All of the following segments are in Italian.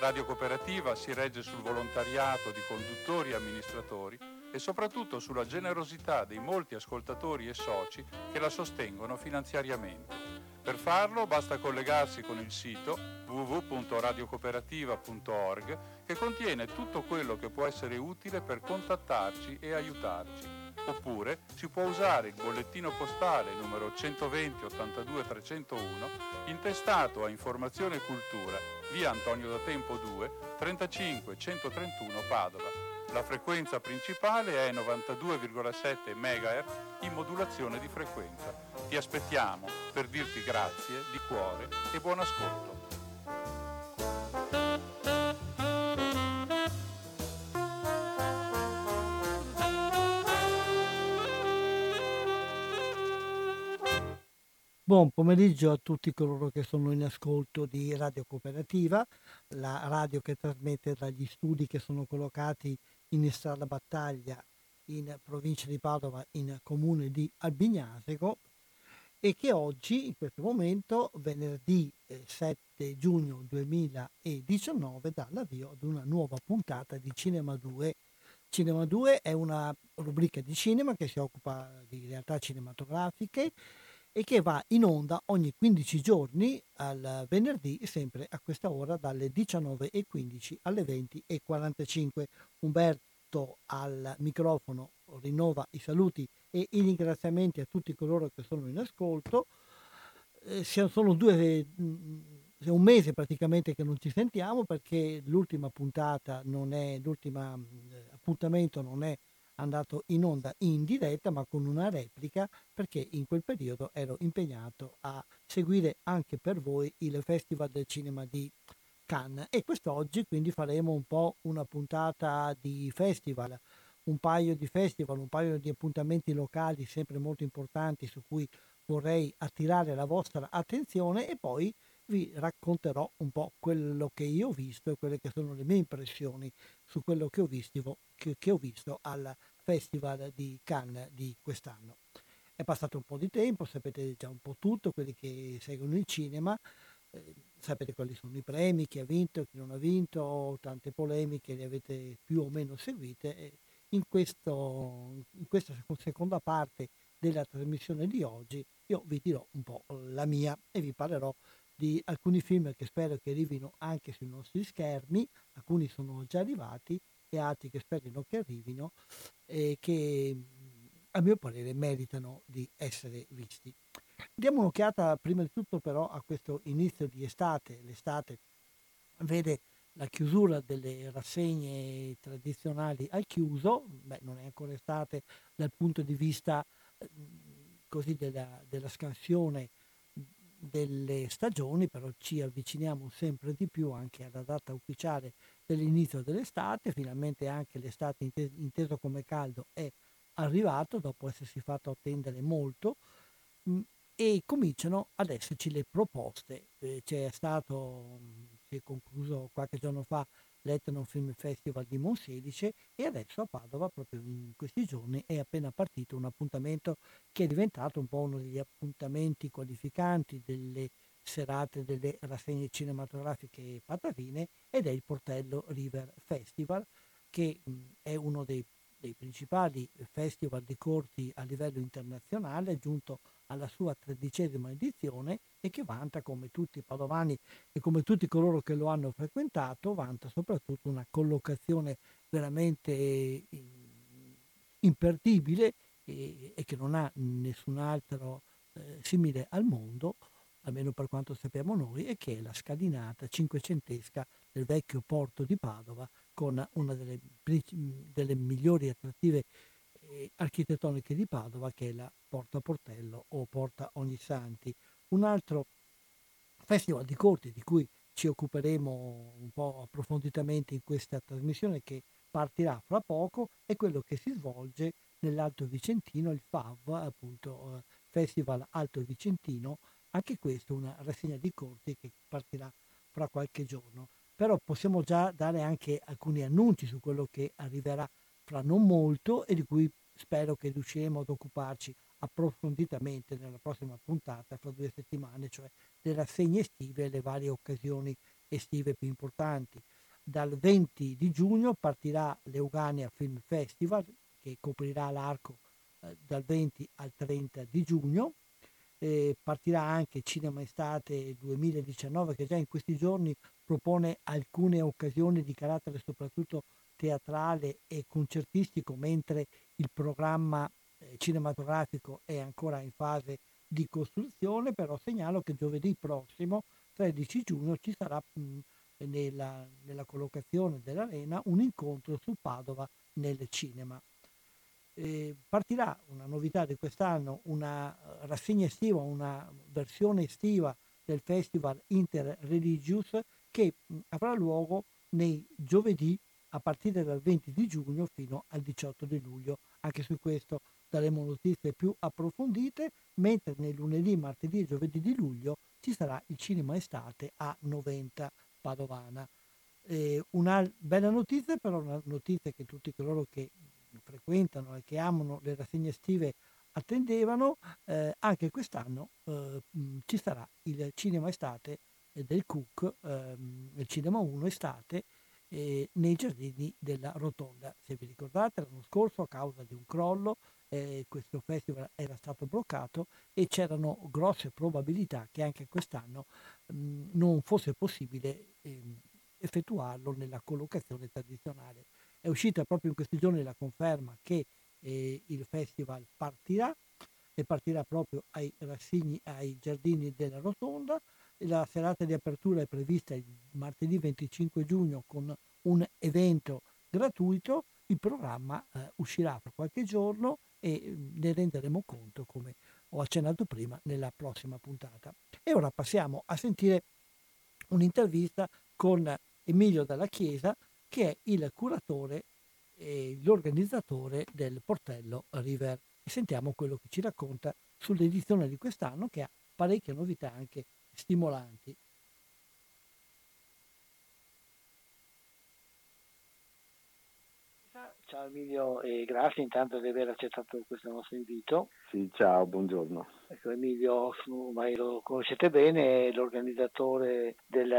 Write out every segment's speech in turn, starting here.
Radio Cooperativa si regge sul volontariato di conduttori e amministratori e soprattutto sulla generosità dei molti ascoltatori e soci che la sostengono finanziariamente. Per farlo basta collegarsi con il sito www.radiocooperativa.org che contiene tutto quello che può essere utile per contattarci e aiutarci. Oppure si può usare il bollettino postale numero 120 82 301 intestato a Informazione e Cultura via Antonio da Tempo 2, 35 131 Padova. La frequenza principale è 92,7 MHz in modulazione di frequenza. Ti aspettiamo per dirti grazie di cuore e buon ascolto. Buon pomeriggio a tutti coloro che sono in ascolto di Radio Cooperativa, la radio che trasmette dagli studi che sono collocati in Strada Battaglia in provincia di Padova, in comune di Albignasego e che oggi, in questo momento, venerdì 7 eh, giugno 2019, dà l'avvio ad una nuova puntata di Cinema 2. Cinema 2 è una rubrica di cinema che si occupa di realtà cinematografiche e che va in onda ogni 15 giorni al venerdì, sempre a questa ora dalle 19.15 alle 20.45. Umberto al microfono rinnova i saluti e i ringraziamenti a tutti coloro che sono in ascolto. Eh, sono due, mm, un mese praticamente che non ci sentiamo perché l'ultima puntata non è, l'ultimo mm, appuntamento non è andato in onda in diretta ma con una replica perché in quel periodo ero impegnato a seguire anche per voi il Festival del Cinema di Cannes. E quest'oggi quindi faremo un po' una puntata di festival, un paio di festival, un paio di appuntamenti locali sempre molto importanti su cui vorrei attirare la vostra attenzione e poi vi racconterò un po' quello che io ho visto e quelle che sono le mie impressioni su quello che ho visto, che, che ho visto al Festival di Cannes di quest'anno. È passato un po' di tempo, sapete già un po' tutto, quelli che seguono il cinema, eh, sapete quali sono i premi, chi ha vinto, chi non ha vinto, tante polemiche le avete più o meno seguite. In, questo, in questa seconda parte della trasmissione di oggi io vi dirò un po' la mia e vi parlerò di alcuni film che spero che arrivino anche sui nostri schermi, alcuni sono già arrivati altri che spero che arrivino e che a mio parere meritano di essere visti. Diamo un'occhiata prima di tutto però a questo inizio di estate, l'estate vede la chiusura delle rassegne tradizionali al chiuso, beh non è ancora estate dal punto di vista così della, della scansione delle stagioni, però ci avviciniamo sempre di più anche alla data ufficiale dell'inizio dell'estate, finalmente anche l'estate inteso come caldo è arrivato dopo essersi fatto attendere molto mh, e cominciano ad esserci le proposte. Eh, c'è stato, si è concluso qualche giorno fa l'Etno Film Festival di Monselice e adesso a Padova, proprio in questi giorni, è appena partito un appuntamento che è diventato un po' uno degli appuntamenti qualificanti delle serate delle rassegne cinematografiche patavine ed è il Portello River Festival che è uno dei, dei, principali festival di corti a livello internazionale, giunto alla sua tredicesima edizione e che vanta, come tutti i padovani e come tutti coloro che lo hanno frequentato, vanta soprattutto una collocazione veramente imperdibile e, e che non ha nessun altro eh, simile al mondo almeno per quanto sappiamo noi, e che è la scalinata cinquecentesca del vecchio porto di Padova con una delle, delle migliori attrattive eh, architettoniche di Padova che è la Porta Portello o Porta Ognissanti. Un altro festival di corti di cui ci occuperemo un po' approfonditamente in questa trasmissione che partirà fra poco è quello che si svolge nell'Alto Vicentino, il FAV, appunto eh, Festival Alto Vicentino, anche questo una rassegna di corsi che partirà fra qualche giorno. Però possiamo già dare anche alcuni annunci su quello che arriverà fra non molto e di cui spero che riusciremo ad occuparci approfonditamente nella prossima puntata, fra due settimane, cioè le rassegne estive e le varie occasioni estive più importanti. Dal 20 di giugno partirà l'Eugania Film Festival, che coprirà l'arco eh, dal 20 al 30 di giugno. Eh, partirà anche Cinema Estate 2019 che già in questi giorni propone alcune occasioni di carattere soprattutto teatrale e concertistico, mentre il programma eh, cinematografico è ancora in fase di costruzione, però segnalo che giovedì prossimo, 13 giugno, ci sarà nella, nella, collocazione dell'arena un incontro su Padova nel cinema. Eh, partirà una novità di quest'anno, una rassegna estiva, una versione estiva del festival Interreligious che avrà luogo nei giovedì a partire dal 20 di giugno fino al 18 di luglio. Anche su questo daremo notizie più approfondite, mentre nei lunedì, martedì e giovedì di luglio ci sarà il cinema estate a 90 Padovana. Eh, una bella notizia, però una notizia che tutti coloro che frequentano e che amano le rassegne estive attendevano, eh, anche quest'anno eh, ci sarà il cinema estate del Cook, ehm, il cinema 1 estate, eh, nei giardini della Rotonda. Se vi ricordate, l'anno scorso a causa di un crollo eh, questo festival era stato bloccato e c'erano grosse probabilità che anche quest'anno mh, non fosse possibile eh, effettuarlo nella collocazione tradizionale. È uscita proprio in questi giorni la conferma che eh, il festival partirà e partirà proprio ai, rassegni, ai giardini della Rotonda. La serata di apertura è prevista il martedì 25 giugno con un evento gratuito. Il programma eh, uscirà fra qualche giorno e mhmm, ne renderemo conto, come ho accennato prima, nella prossima puntata. E ora passiamo a sentire un'intervista con Emilio Dalla Chiesa, che è il curatore e l'organizzatore del portello River. E sentiamo quello che ci racconta sull'edizione di quest'anno, che ha parecchie novità anche stimolanti. Ciao Emilio e grazie intanto di aver accettato questo nostro invito. Sì, ciao, buongiorno. Ecco, Emilio, ormai lo conoscete bene, è l'organizzatore del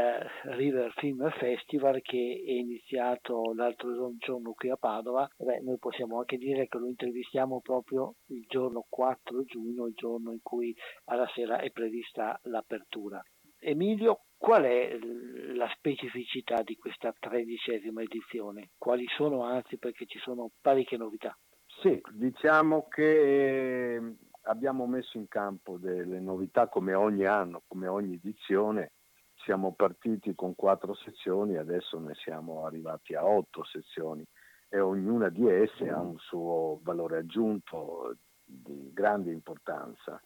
River Film Festival che è iniziato l'altro giorno qui a Padova. Beh, noi possiamo anche dire che lo intervistiamo proprio il giorno 4 giugno, il giorno in cui alla sera è prevista l'apertura. Emilio, qual è la specificità di questa tredicesima edizione? Quali sono, anzi, perché ci sono parecchie novità? Sì, diciamo che ehm, abbiamo messo in campo delle novità come ogni anno, come ogni edizione. Siamo partiti con quattro sezioni, adesso ne siamo arrivati a otto sezioni e ognuna di esse ha un suo valore aggiunto di grande importanza.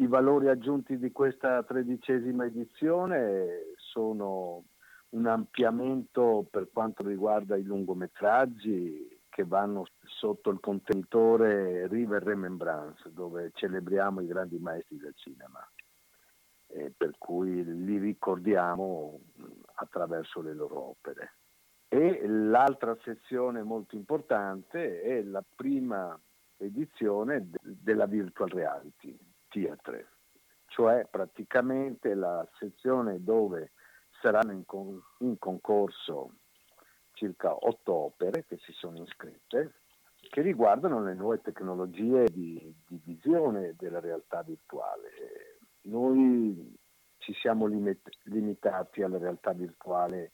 I valori aggiunti di questa tredicesima edizione sono un ampliamento per quanto riguarda i lungometraggi che vanno sotto il contenitore River Remembrance, dove celebriamo i grandi maestri del cinema, eh, per cui li ricordiamo attraverso le loro opere. E l'altra sezione molto importante è la prima edizione della Virtual Reality, Theatre, cioè praticamente la sezione dove saranno in, con- in concorso circa otto opere che si sono iscritte che riguardano le nuove tecnologie di, di visione della realtà virtuale. Noi ci siamo limit- limitati alla realtà virtuale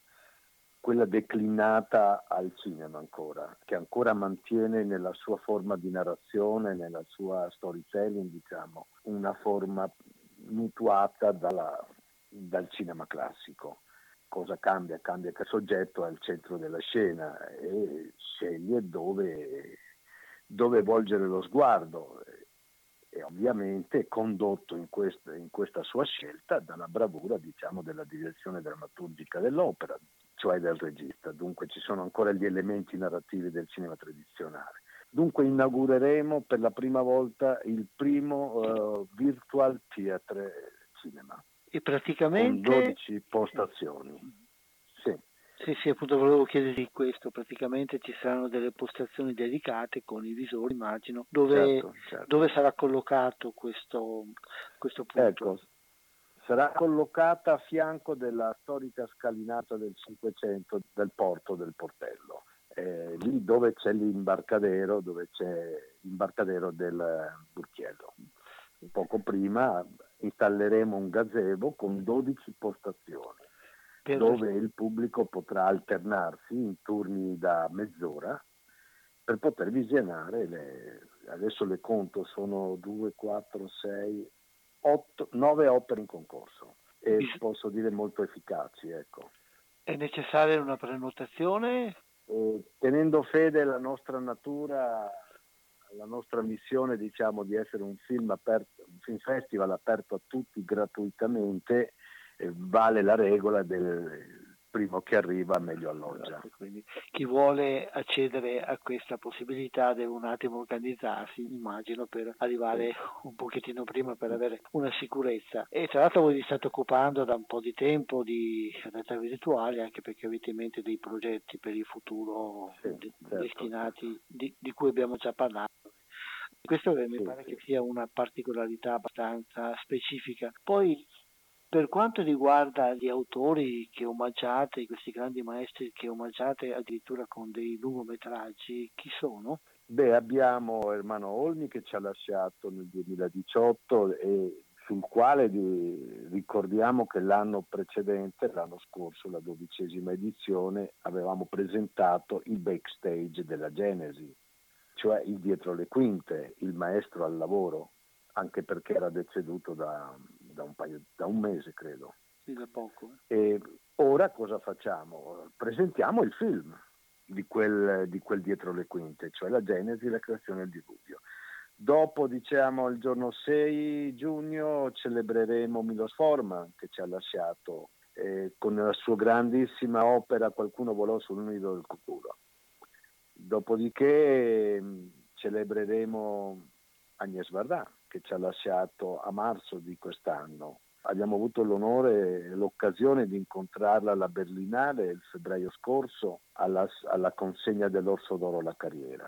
quella declinata al cinema ancora, che ancora mantiene nella sua forma di narrazione, nella sua storytelling, diciamo, una forma mutuata dalla, dal cinema classico. Cosa cambia? Cambia che il soggetto è al centro della scena e sceglie dove, dove volgere lo sguardo e ovviamente condotto in questa, in questa sua scelta dalla bravura diciamo, della direzione drammaturgica dell'opera, cioè del regista. Dunque ci sono ancora gli elementi narrativi del cinema tradizionale. Dunque inaugureremo per la prima volta il primo uh, virtual theatre cinema. E praticamente... Con 12 postazioni. Sì. Sì, sì, appunto volevo chiederti questo, praticamente ci saranno delle postazioni dedicate con i visori, immagino, dove, certo, certo. dove sarà collocato questo, questo punto? Ecco, sarà collocata a fianco della storica scalinata del Cinquecento del porto del Portello, eh, lì dove c'è l'imbarcadero, dove c'è l'imbarcadero del Burchiello. Poco prima installeremo un gazebo con 12 postazioni dove il pubblico potrà alternarsi in turni da mezz'ora per poter visionare le, adesso le conto, sono 2, 4, 6, 8, 9 opere in concorso e posso dire molto efficaci. Ecco. È necessaria una prenotazione? Eh, tenendo fede alla nostra natura, alla nostra missione diciamo, di essere un film, aperto, un film festival aperto a tutti gratuitamente, eh, vale la regola del primo che arriva meglio alloggia. Esatto, quindi chi vuole accedere a questa possibilità deve un attimo organizzarsi, immagino, per arrivare un pochettino prima per avere una sicurezza. E tra l'altro voi vi state occupando da un po' di tempo di realtà virtuali, anche perché avete in mente dei progetti per il futuro sì, certo. destinati di, di cui abbiamo già parlato. Questo mi pare che sia una particolarità abbastanza specifica. Poi per quanto riguarda gli autori che omaggiate, questi grandi maestri che omaggiate addirittura con dei lungometraggi, chi sono? Beh, abbiamo Ermano Olmi che ci ha lasciato nel 2018 e sul quale ricordiamo che l'anno precedente, l'anno scorso, la dodicesima edizione, avevamo presentato il backstage della Genesi, cioè il dietro le quinte, il maestro al lavoro, anche perché era deceduto da, da, un, paio, da un, mese, credo. Sì, da poco. E ora cosa facciamo? Presentiamo il film di quel, di quel dietro le quinte, cioè la genesi e la creazione del diluvio. Dopo, diciamo, il giorno 6 giugno celebreremo Milos Forman che ci ha lasciato eh, con la sua grandissima opera Qualcuno volò sul nido del cuculo. Dopodiché eh, celebreremo Agnès Varda che ci ha lasciato a marzo di quest'anno. Abbiamo avuto l'onore e l'occasione di incontrarla alla Berlinale il febbraio scorso alla, alla consegna dell'Orso d'Oro alla carriera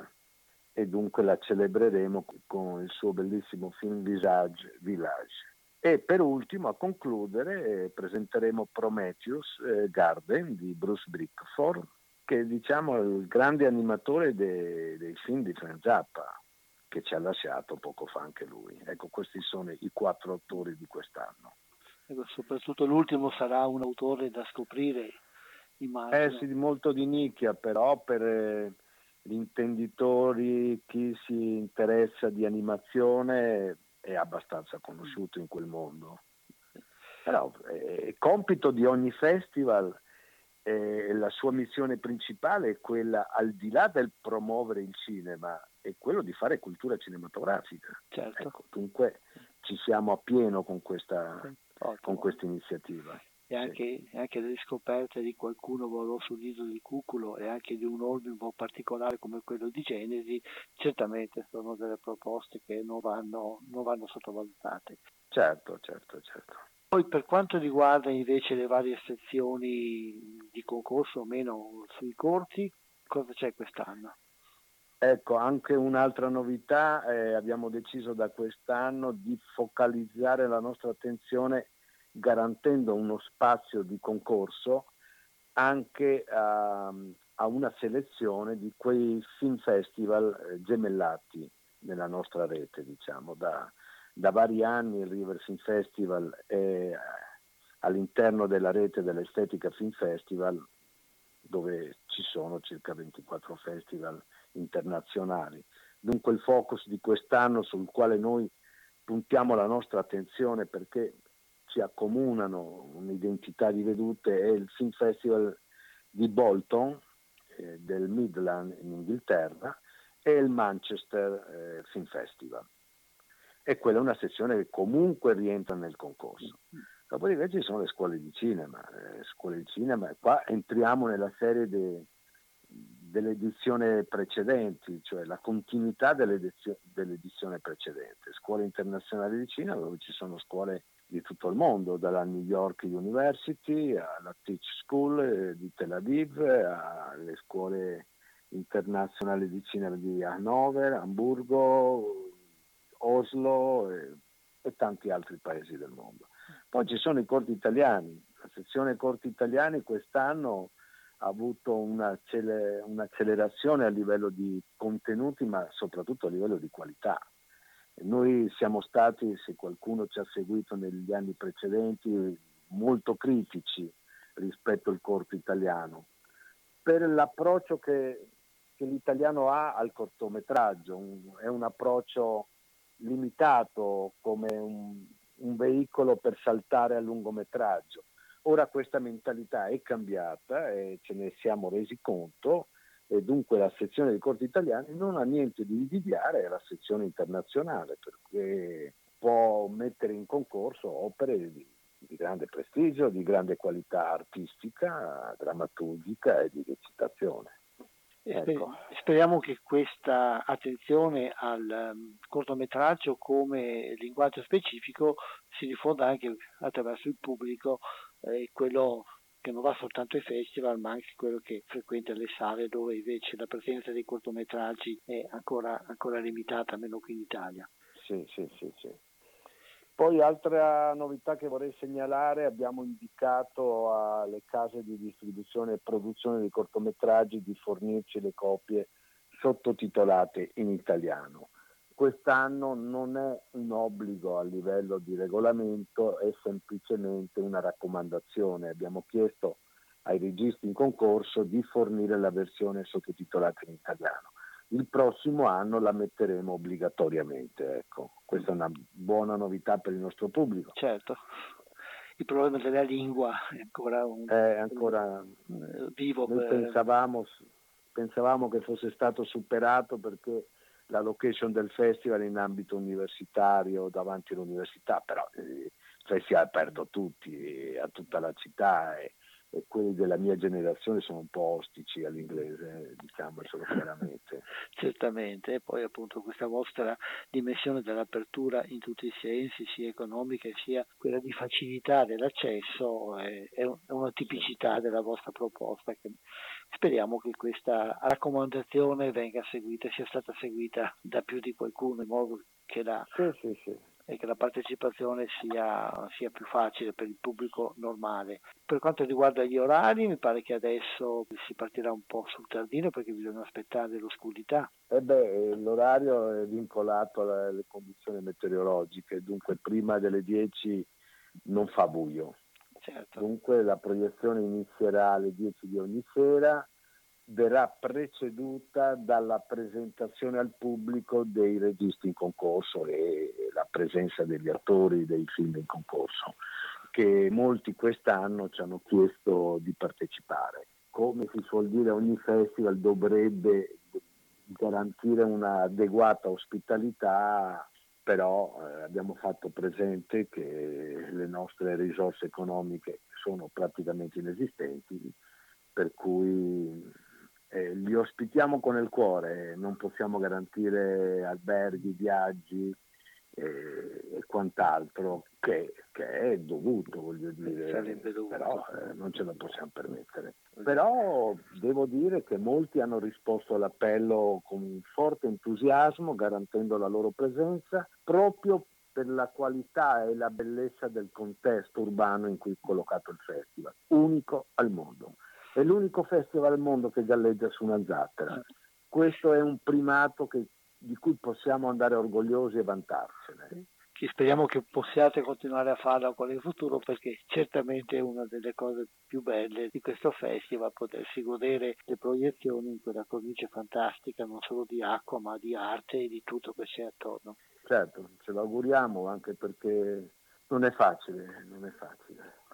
e dunque la celebreremo con il suo bellissimo film Visage Village. E per ultimo, a concludere, presenteremo Prometheus eh, Garden di Bruce Brickford, che diciamo, è il grande animatore dei, dei film di Frank Zappa che ci ha lasciato poco fa anche lui. Ecco, questi sono i quattro autori di quest'anno. Ecco, soprattutto l'ultimo sarà un autore da scoprire, immagino. Eh sì, molto di nicchia, però per eh, gli intenditori, chi si interessa di animazione è abbastanza conosciuto in quel mondo. Però è compito di ogni festival eh, la sua missione principale è quella, al di là del promuovere il cinema, è quello di fare cultura cinematografica. Certo. Ecco, dunque ci siamo a pieno con questa, con questa iniziativa. E anche, sì. anche, delle scoperte di qualcuno volò sull'isola di Cuculo e anche di un ordine un po' particolare come quello di Genesi, certamente sono delle proposte che non vanno, non vanno sottovalutate. Certo, certo, certo. Poi per quanto riguarda invece le varie sezioni di concorso o meno sui corsi, cosa c'è quest'anno? Ecco, anche un'altra novità, eh, abbiamo deciso da quest'anno di focalizzare la nostra attenzione garantendo uno spazio di concorso anche a, a una selezione di quei film festival eh, gemellati nella nostra rete, diciamo, da, da vari anni il River Film Festival è all'interno della rete dell'Estetica Film Festival dove ci sono circa 24 festival internazionali. Dunque il focus di quest'anno sul quale noi puntiamo la nostra attenzione perché ci accomunano un'identità di vedute è il Film Festival di Bolton eh, del Midland in Inghilterra e il Manchester eh, Film Festival e quella è una sezione che comunque rientra nel concorso. Dopodiché ci sono le scuole di cinema, le scuole di cinema, qua entriamo nella serie de, delle edizioni precedenti, cioè la continuità dell'edizione precedente. Scuole internazionali di cinema dove ci sono scuole di tutto il mondo, dalla New York University alla Teach School eh, di Tel Aviv, alle scuole internazionali di cinema di Hannover, Hamburgo, Oslo e, e tanti altri paesi del mondo. Poi ci sono i corti italiani, la sezione corti italiani quest'anno ha avuto un'accelerazione a livello di contenuti ma soprattutto a livello di qualità. Noi siamo stati, se qualcuno ci ha seguito negli anni precedenti, molto critici rispetto al corto italiano per l'approccio che, che l'italiano ha al cortometraggio, è un approccio limitato come un, un veicolo per saltare al lungometraggio. Ora questa mentalità è cambiata e ce ne siamo resi conto e dunque la sezione dei corti italiani non ha niente di invidiare alla sezione internazionale perché può mettere in concorso opere di, di grande prestigio, di grande qualità artistica, drammaturgica e di recitazione. Ecco. Speriamo che questa attenzione al um, cortometraggio come linguaggio specifico si diffonda anche attraverso il pubblico, eh, quello che non va soltanto ai festival ma anche quello che frequenta le sale dove invece la presenza dei cortometraggi è ancora, ancora limitata, almeno qui in Italia. Sì, sì, sì, sì. Poi altra novità che vorrei segnalare, abbiamo indicato alle case di distribuzione e produzione dei cortometraggi di fornirci le copie sottotitolate in italiano. Quest'anno non è un obbligo a livello di regolamento, è semplicemente una raccomandazione. Abbiamo chiesto ai registi in concorso di fornire la versione sottotitolata in italiano il prossimo anno la metteremo obbligatoriamente. Ecco. Questa è una buona novità per il nostro pubblico. Certo. Il problema della lingua è ancora, un, è ancora eh, vivo. Noi per... pensavamo, pensavamo che fosse stato superato perché la location del festival in ambito universitario davanti all'università, però eh, il festival è aperto a tutti, a tutta la città e, e quelli della mia generazione sono un po' ostici all'inglese, diciamocelo chiaramente. Certamente, e poi appunto questa vostra dimensione dell'apertura in tutti i sensi, sia economica sia quella di facilità dell'accesso, è, è una tipicità della vostra proposta che speriamo che questa raccomandazione venga seguita, sia stata seguita da più di qualcuno in modo che la... Sì, sì, sì e che la partecipazione sia, sia, più facile per il pubblico normale. Per quanto riguarda gli orari, mi pare che adesso si partirà un po' sul tardino perché bisogna aspettare l'oscurità. Eh beh, l'orario è vincolato alle condizioni meteorologiche, dunque prima delle 10 non fa buio. Certo. Dunque la proiezione inizierà alle 10 di ogni sera verrà preceduta dalla presentazione al pubblico dei registi in concorso e la presenza degli attori dei film in concorso, che molti quest'anno ci hanno chiesto di partecipare. Come si suol dire, ogni festival dovrebbe garantire un'adeguata ospitalità, però eh, abbiamo fatto presente che le nostre risorse economiche sono praticamente inesistenti, per cui eh, li ospitiamo con il cuore, non possiamo garantire alberghi, viaggi e quant'altro che, che, è dovuto, voglio dire, dovuto. però eh, non ce lo possiamo permettere. Però devo dire che molti hanno risposto all'appello con forte entusiasmo, garantendo la loro presenza, proprio per la qualità e la bellezza del contesto urbano in cui è collocato il festival, unico al mondo. È l'unico festival al mondo che galleggia su una zattera. Questo è un primato che, di cui possiamo andare orgogliosi e vantarcene. Che speriamo che possiate continuare a farlo anche in futuro perché certamente è una delle cose più belle di questo festival potersi godere le proiezioni in quella cornice fantastica non solo di acqua ma di arte e di tutto che c'è attorno. Certo, ce lo auguriamo anche perché non è facile, non è facile.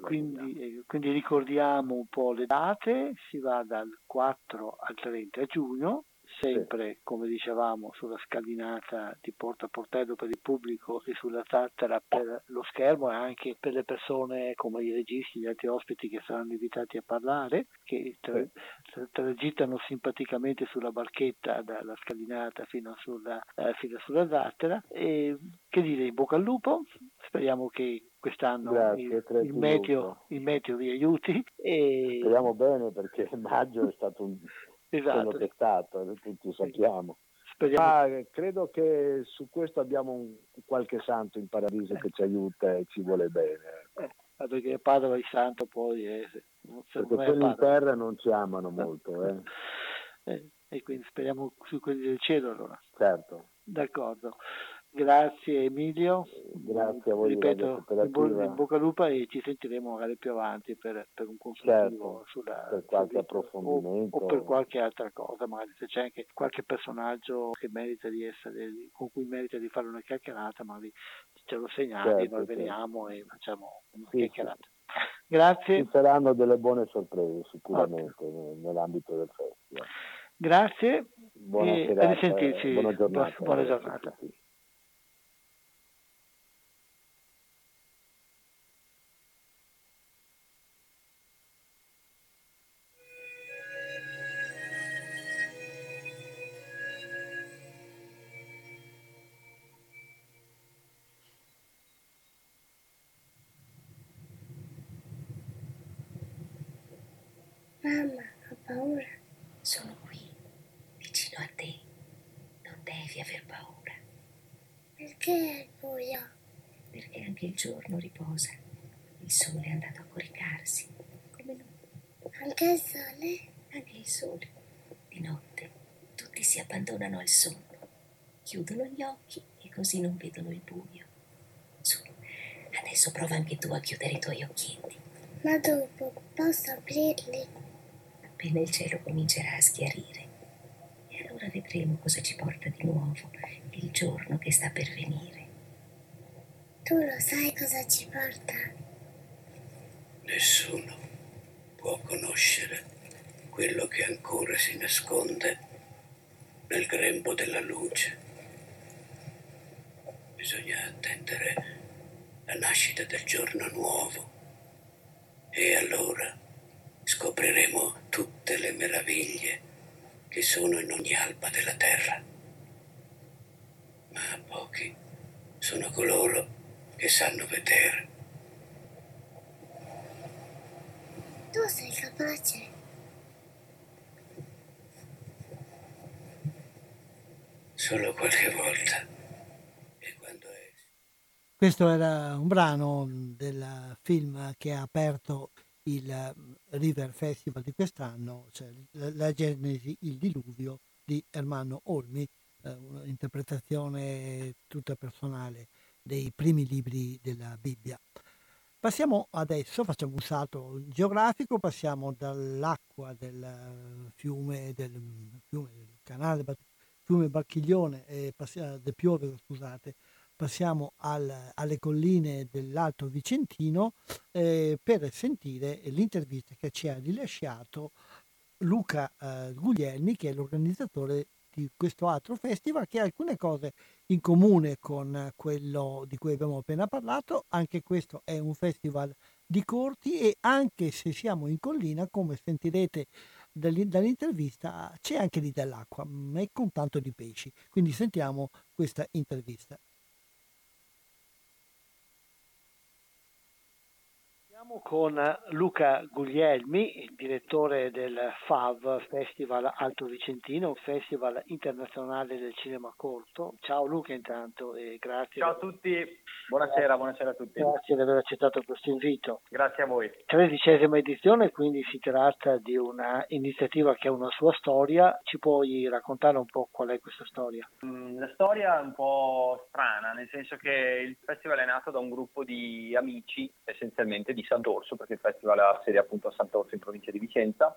Quindi, eh, quindi, ricordiamo un po' le date, si va dal 4 al 30 giugno, sempre, sì. come dicevamo, sulla scalinata di Porta Portello per il pubblico e sulla zattera per lo schermo e anche per le persone come i registi, gli altri ospiti che saranno invitati a parlare, che tra- sì. tragittano simpaticamente sulla barchetta dalla scalinata fino sulla, eh, fino sulla zattera. E che dire, in bocca al lupo, speriamo che quest'anno Grazie, il, il, meteo, il, meteo, vi aiuti. E... Speriamo bene perché maggio è stato un esatto. testato, tutti sappiamo. Ah, credo che su questo abbiamo un, qualche santo in paradiso eh. che ci aiuta e ci vuole bene. Eh, perché Padova il santo poi è... Perché quelli in terra non ci amano molto. Eh. eh. e quindi speriamo su quelli del cielo allora. Certo. D'accordo. Grazie Emilio, grazie a voi. Ripeto, in, bo- in bocca al lupo e ci sentiremo magari più avanti per, per un consultivo certo, sulla, per qualche approfondimento o, o, per qualche altra cosa, magari se c'è anche qualche personaggio che merita di essere, con cui merita di fare una chiacchierata, magari ce lo segnali, certo, noi certo. veniamo e facciamo una sì, chiacchierata. Grazie. Ci saranno delle buone sorprese sicuramente okay. nell'ambito del festival. Grazie buona e serata, risentirci. Buona giornata. Buona giornata. Abbandonano al sonno. Chiudono gli occhi e così non vedono il buio. Su, adesso prova anche tu a chiudere i tuoi occhietti. Ma dopo posso aprirli? appena il cielo comincerà a schiarire. E allora vedremo cosa ci porta di nuovo il giorno che sta per venire. Tu lo sai cosa ci porta? Nessuno può conoscere quello che ancora si nasconde nel grembo della luce. Bisogna attendere la nascita del giorno nuovo e allora scopriremo tutte le meraviglie che sono in ogni alba della terra. Ma pochi sono coloro che sanno vedere. Tu sei capace. Solo qualche volta. Questo era un brano del film che ha aperto il River Festival di quest'anno, cioè la, la Genesi, il diluvio di Ermanno Olmi, eh, un'interpretazione tutta personale dei primi libri della Bibbia. Passiamo adesso, facciamo un salto geografico, passiamo dall'acqua del fiume, del, fiume, del canale, fiume Bacchiglione, passiamo, del Piove, scusate, passiamo al, alle colline dell'Alto Vicentino eh, per sentire l'intervista che ci ha rilasciato Luca eh, Guglielmi, che è l'organizzatore di questo altro festival, che ha alcune cose in comune con quello di cui abbiamo appena parlato. Anche questo è un festival di corti e anche se siamo in collina, come sentirete dall'intervista, c'è anche lì dell'acqua, ma è con tanto di pesci. Quindi sentiamo questa intervista. Siamo con Luca Guglielmi, il direttore del FAV, Festival Alto Vicentino, festival internazionale del cinema corto. Ciao Luca intanto e grazie. Ciao a tutti, buonasera, buonasera a tutti. Grazie di aver accettato questo invito. Grazie a voi. Tredicesima edizione, quindi si tratta di un'iniziativa che ha una sua storia. Ci puoi raccontare un po' qual è questa storia? Mm, la storia è un po' strana, nel senso che il festival è nato da un gruppo di amici, essenzialmente di Sant'Orso, perché il festival ha sede appunto a Sant'Orso in provincia di Vicenza.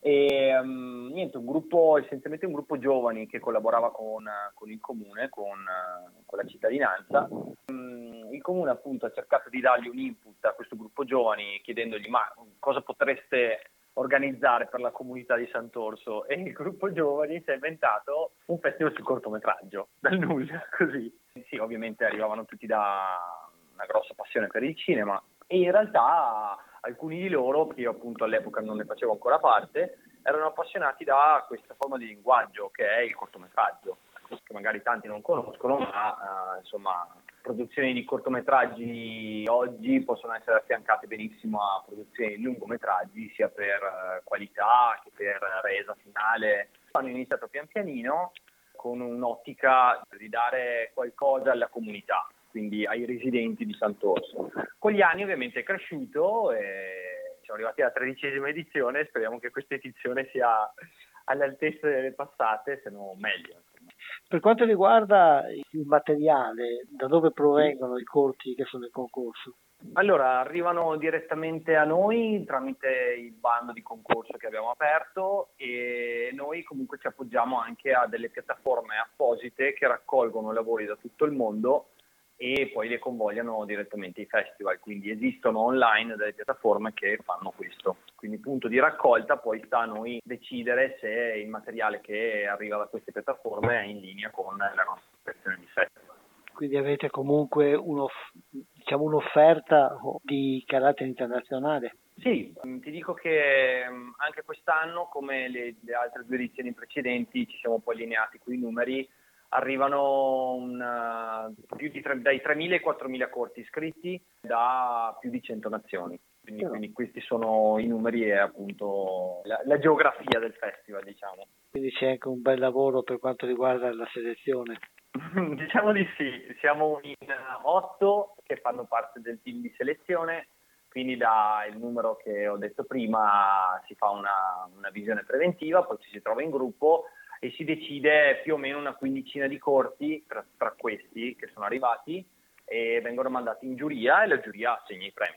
E um, niente, un gruppo, essenzialmente un gruppo giovani che collaborava con, con il comune, con, con la cittadinanza. Um, il comune appunto ha cercato di dargli un input a questo gruppo giovani chiedendogli ma cosa potreste organizzare per la comunità di Sant'Orso e il gruppo giovani si è inventato un festival sul cortometraggio, dal nulla, così. Sì, ovviamente arrivavano tutti da una grossa passione per il cinema e in realtà alcuni di loro, che io appunto all'epoca non ne facevo ancora parte, erano appassionati da questa forma di linguaggio che è il cortometraggio, che magari tanti non conoscono, ma eh, insomma produzioni di cortometraggi oggi possono essere affiancate benissimo a produzioni di lungometraggi, sia per eh, qualità che per resa finale. Hanno iniziato pian pianino con un'ottica di dare qualcosa alla comunità, quindi ai residenti di Sant'Orso. Con gli anni ovviamente è cresciuto e siamo arrivati alla tredicesima edizione, speriamo che questa edizione sia all'altezza delle passate, se no meglio. Per quanto riguarda il materiale, da dove provengono i corti che sono in concorso? Allora, arrivano direttamente a noi tramite il bando di concorso che abbiamo aperto e noi comunque ci appoggiamo anche a delle piattaforme apposite che raccolgono lavori da tutto il mondo e poi le convogliano direttamente ai festival, quindi esistono online delle piattaforme che fanno questo. Quindi punto di raccolta, poi sta a noi decidere se il materiale che arriva da queste piattaforme è in linea con la nostra situazione di festival. Quindi avete comunque un'off- diciamo un'offerta di carattere internazionale? Sì, ti dico che mm, anche quest'anno, come le, le altre due edizioni precedenti, ci siamo un po' allineati con i numeri arrivano una, di 3, dai 3.000 ai 4.000 corti iscritti da più di 100 nazioni. Quindi, quindi, questi sono i numeri e appunto la, la, geografia del festival, diciamo. Quindi c'è anche un bel lavoro per quanto riguarda la selezione. diciamo di sì, siamo in otto che fanno parte del team di selezione, quindi dal numero che ho detto prima si fa una, una visione preventiva, poi ci si trova in gruppo e si decide più o meno una quindicina di corti tra, tra questi che sono arrivati e vengono mandati in giuria e la giuria assegna i premi.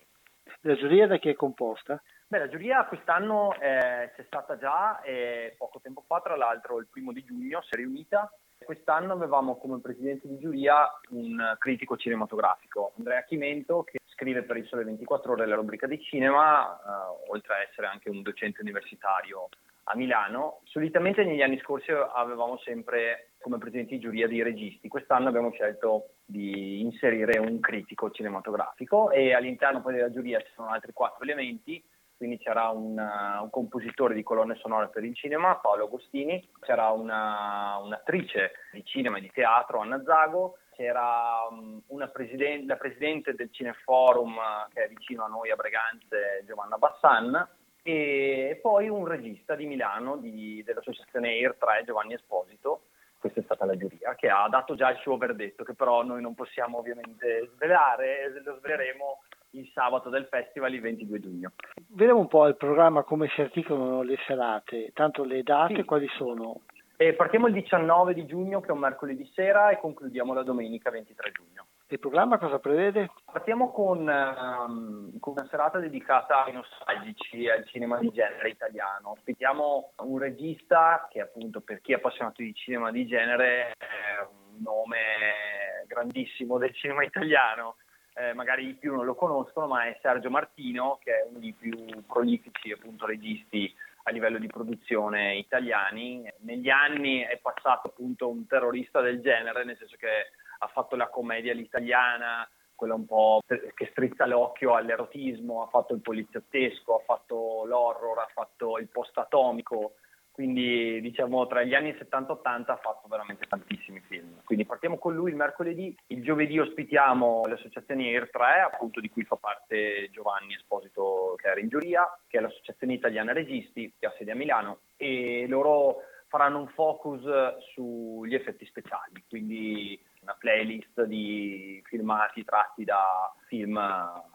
La giuria da chi è composta? Beh, la giuria quest'anno eh, c'è stata già eh, poco tempo fa, tra l'altro il primo di giugno si è riunita. Quest'anno avevamo come presidente di giuria un critico cinematografico, Andrea Chimento, che scrive per il Sole 24 Ore la rubrica di cinema, eh, oltre a essere anche un docente universitario a Milano. Solitamente negli anni scorsi avevamo sempre come presidenti di giuria dei registi, quest'anno abbiamo scelto di inserire un critico cinematografico e all'interno poi della giuria ci sono altri quattro elementi, quindi c'era un, un compositore di colonne sonore per il cinema, Paolo Agostini, c'era una, un'attrice di cinema e di teatro, Anna Zago, c'era um, presiden- la presidente del Cineforum che è vicino a noi a Breganze, Giovanna Bassan, e poi un regista di Milano di, dell'associazione Air 3, Giovanni Esposito, questa è stata la giuria, che ha dato già il suo verdetto, che però noi non possiamo ovviamente svelare, lo sveleremo il sabato del festival il 22 giugno. Vediamo un po' il programma, come si articolano le serate, tanto le date sì. quali sono? E partiamo il 19 di giugno, che è un mercoledì sera, e concludiamo la domenica 23 giugno. Il programma cosa prevede? Partiamo con, um, con, una serata dedicata ai nostalgici al cinema di genere italiano. Ospitiamo un regista che appunto per chi è appassionato di cinema di genere è un nome grandissimo del cinema italiano. Eh, magari i più non lo conoscono, ma è Sergio Martino, che è uno dei più prolifici appunto registi a livello di produzione italiani. Negli anni è passato appunto un terrorista del genere, nel senso che ha fatto la commedia all'italiana, quella un po' che strizza l'occhio all'erotismo, ha fatto il poliziottesco, ha fatto l'horror, ha fatto il post-atomico, quindi diciamo tra gli anni 70 e 80 ha fatto veramente tantissimi film. Quindi partiamo con lui il mercoledì, il giovedì ospitiamo l'associazione Air 3, appunto di cui fa parte Giovanni Esposito che era in giuria, che è l'associazione italiana registi che ha sede a Milano e loro faranno un focus sugli effetti speciali, quindi una playlist di filmati tratti da film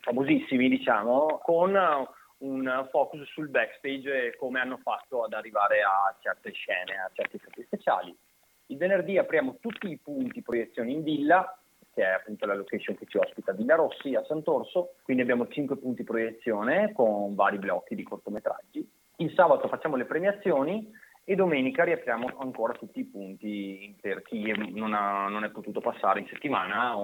famosissimi, diciamo, con un focus sul backstage e come hanno fatto ad arrivare a certe scene, a certi effetti speciali. Il venerdì apriamo tutti i punti proiezioni in villa, che è appunto la location che ci ospita Villa Rossi a Sant'Orso, quindi abbiamo 5 punti proiezione con vari blocchi di cortometraggi. Il sabato facciamo le premiazioni e domenica riapriamo ancora tutti i punti per chi non, ha, non è potuto passare in settimana.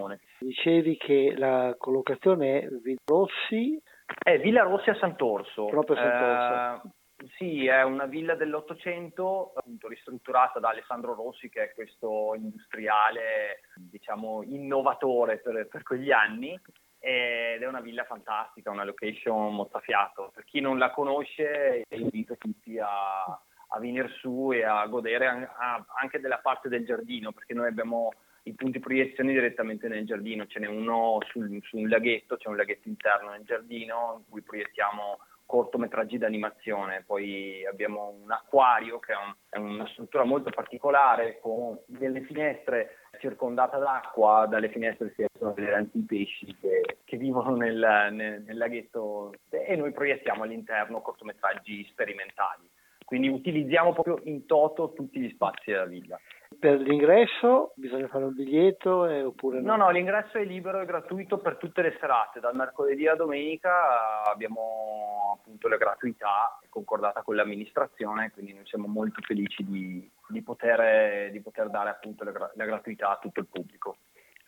Dicevi che la collocazione è Villa Rossi? È Villa Rossi a Sant'Orso. Proprio a Sant'Orso. Eh, Sì, è una villa dell'Ottocento, appunto ristrutturata da Alessandro Rossi, che è questo industriale, diciamo, innovatore per, per quegli anni, ed è una villa fantastica, una location mozzafiato. Per chi non la conosce, invito tutti a, a venire su e a godere anche della parte del giardino, perché noi abbiamo i punti proiezione direttamente nel giardino, ce n'è uno sul, su un laghetto, c'è un laghetto interno nel giardino in cui proiettiamo cortometraggi d'animazione, poi abbiamo un acquario che è, un, è, una struttura molto particolare con delle finestre circondate d'acqua, dalle finestre si a vedere anche i pesci che, che vivono nel, nel, nel laghetto e noi proiettiamo all'interno cortometraggi sperimentali, quindi utilizziamo proprio in toto tutti gli spazi della villa. Per l'ingresso bisogna fare un biglietto eh, oppure no? No, no, l'ingresso è libero e gratuito per tutte le serate, dal mercoledì alla domenica abbiamo appunto la gratuità concordata con l'amministrazione, quindi noi siamo molto felici di, di, poter, di poter, dare appunto la, la gratuità a tutto il pubblico.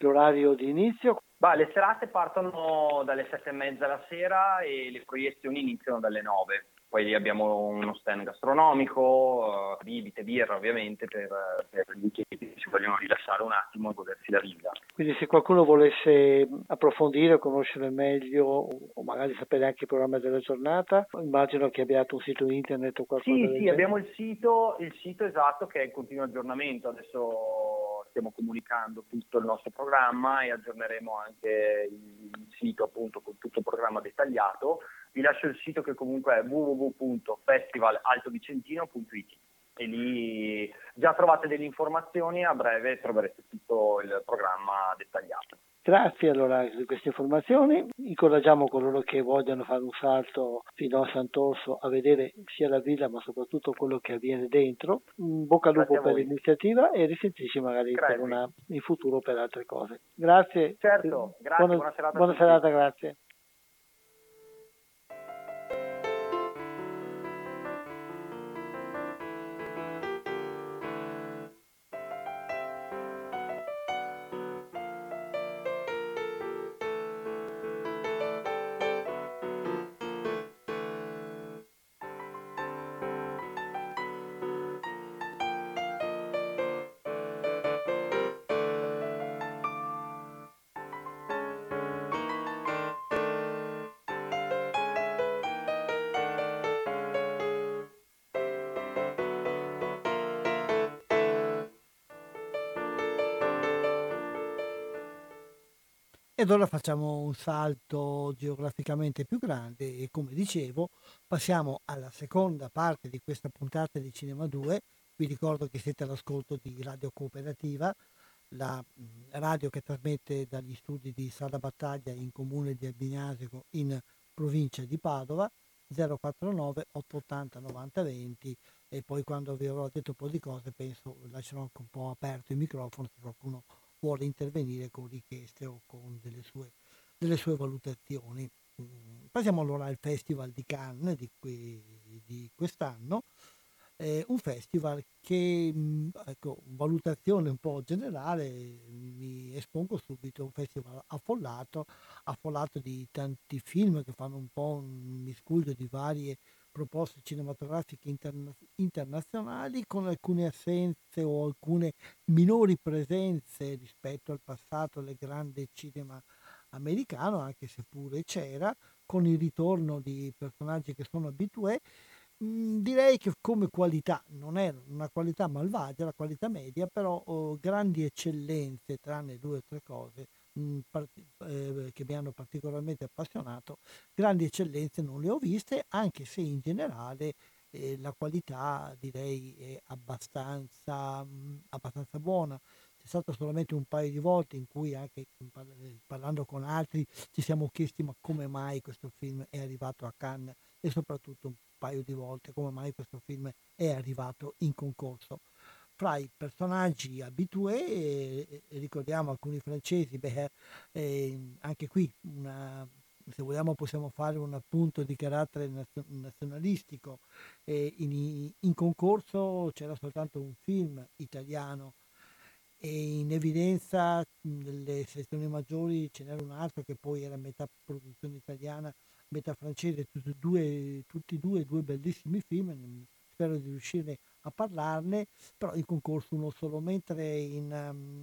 L'orario di inizio? Bah, le serate partono dalle sette e mezza la sera e le proiezioni iniziano dalle nove. Poi abbiamo uno stand gastronomico, uh, bibite, birra ovviamente per, per gli utenti che si vogliono rilassare un attimo e godersi la villa. Quindi se qualcuno volesse approfondire, conoscere meglio o magari sapere anche il programma della giornata, immagino che abbiate un sito internet o qualcosa Sì, sì, genere. abbiamo il sito, il sito esatto che è in continuo aggiornamento. Adesso stiamo comunicando tutto il nostro programma e aggiorneremo anche il sito appunto con tutto il programma dettagliato vi lascio il sito che comunque è www.festivalaltovicentino.it e lì già trovate delle informazioni a breve troverete tutto il programma dettagliato. Grazie allora di queste informazioni, incoraggiamo coloro che vogliono fare un salto fino a Sant'Orso a vedere sia la villa ma soprattutto quello che avviene dentro. In bocca al lupo per l'iniziativa e risentirci magari una, in futuro per altre cose. Grazie. Certo, grazie, buona, buona serata. Buona serata, grazie. Ed ora facciamo un salto geograficamente più grande e come dicevo passiamo alla seconda parte di questa puntata di Cinema 2. Vi ricordo che siete all'ascolto di Radio Cooperativa, la radio che trasmette dagli studi di Sala Battaglia in comune di Albignasico in provincia di Padova 049 880 9020 e poi quando vi avrò detto un po' di cose penso lascerò anche un po' aperto il microfono se qualcuno vuole intervenire con richieste o con delle sue, delle sue valutazioni. Mm, passiamo allora al Festival di Cannes di, qui, di quest'anno, eh, un festival che, mm, ecco, valutazione un po' generale, mi espongo subito, un festival affollato, affollato di tanti film che fanno un po' un miscuglio di varie proposte cinematografiche interna- internazionali con alcune assenze o alcune minori presenze rispetto al passato del grande cinema americano, anche se pure c'era, con il ritorno di personaggi che sono abitué. Mm, direi che come qualità, non è una qualità malvagia, la qualità media, però oh, grandi eccellenze, tranne due o tre cose, che mi hanno particolarmente appassionato, grandi eccellenze non le ho viste, anche se in generale eh, la qualità direi è abbastanza, mh, abbastanza buona. C'è stato solamente un paio di volte in cui anche parlando con altri ci siamo chiesti ma come mai questo film è arrivato a Cannes e soprattutto un paio di volte come mai questo film è arrivato in concorso fra i personaggi abitué, ricordiamo alcuni francesi, beh, eh, anche qui una, se vogliamo possiamo fare un appunto di carattere nazionalistico. Eh, in, in, concorso c'era soltanto un film italiano e in evidenza nelle sezioni maggiori ce n'era un altro che poi era metà produzione italiana metà francese, tutti e due, due bellissimi film, spero di riuscire a parlarne, però in concorso uno solo, mentre in, um,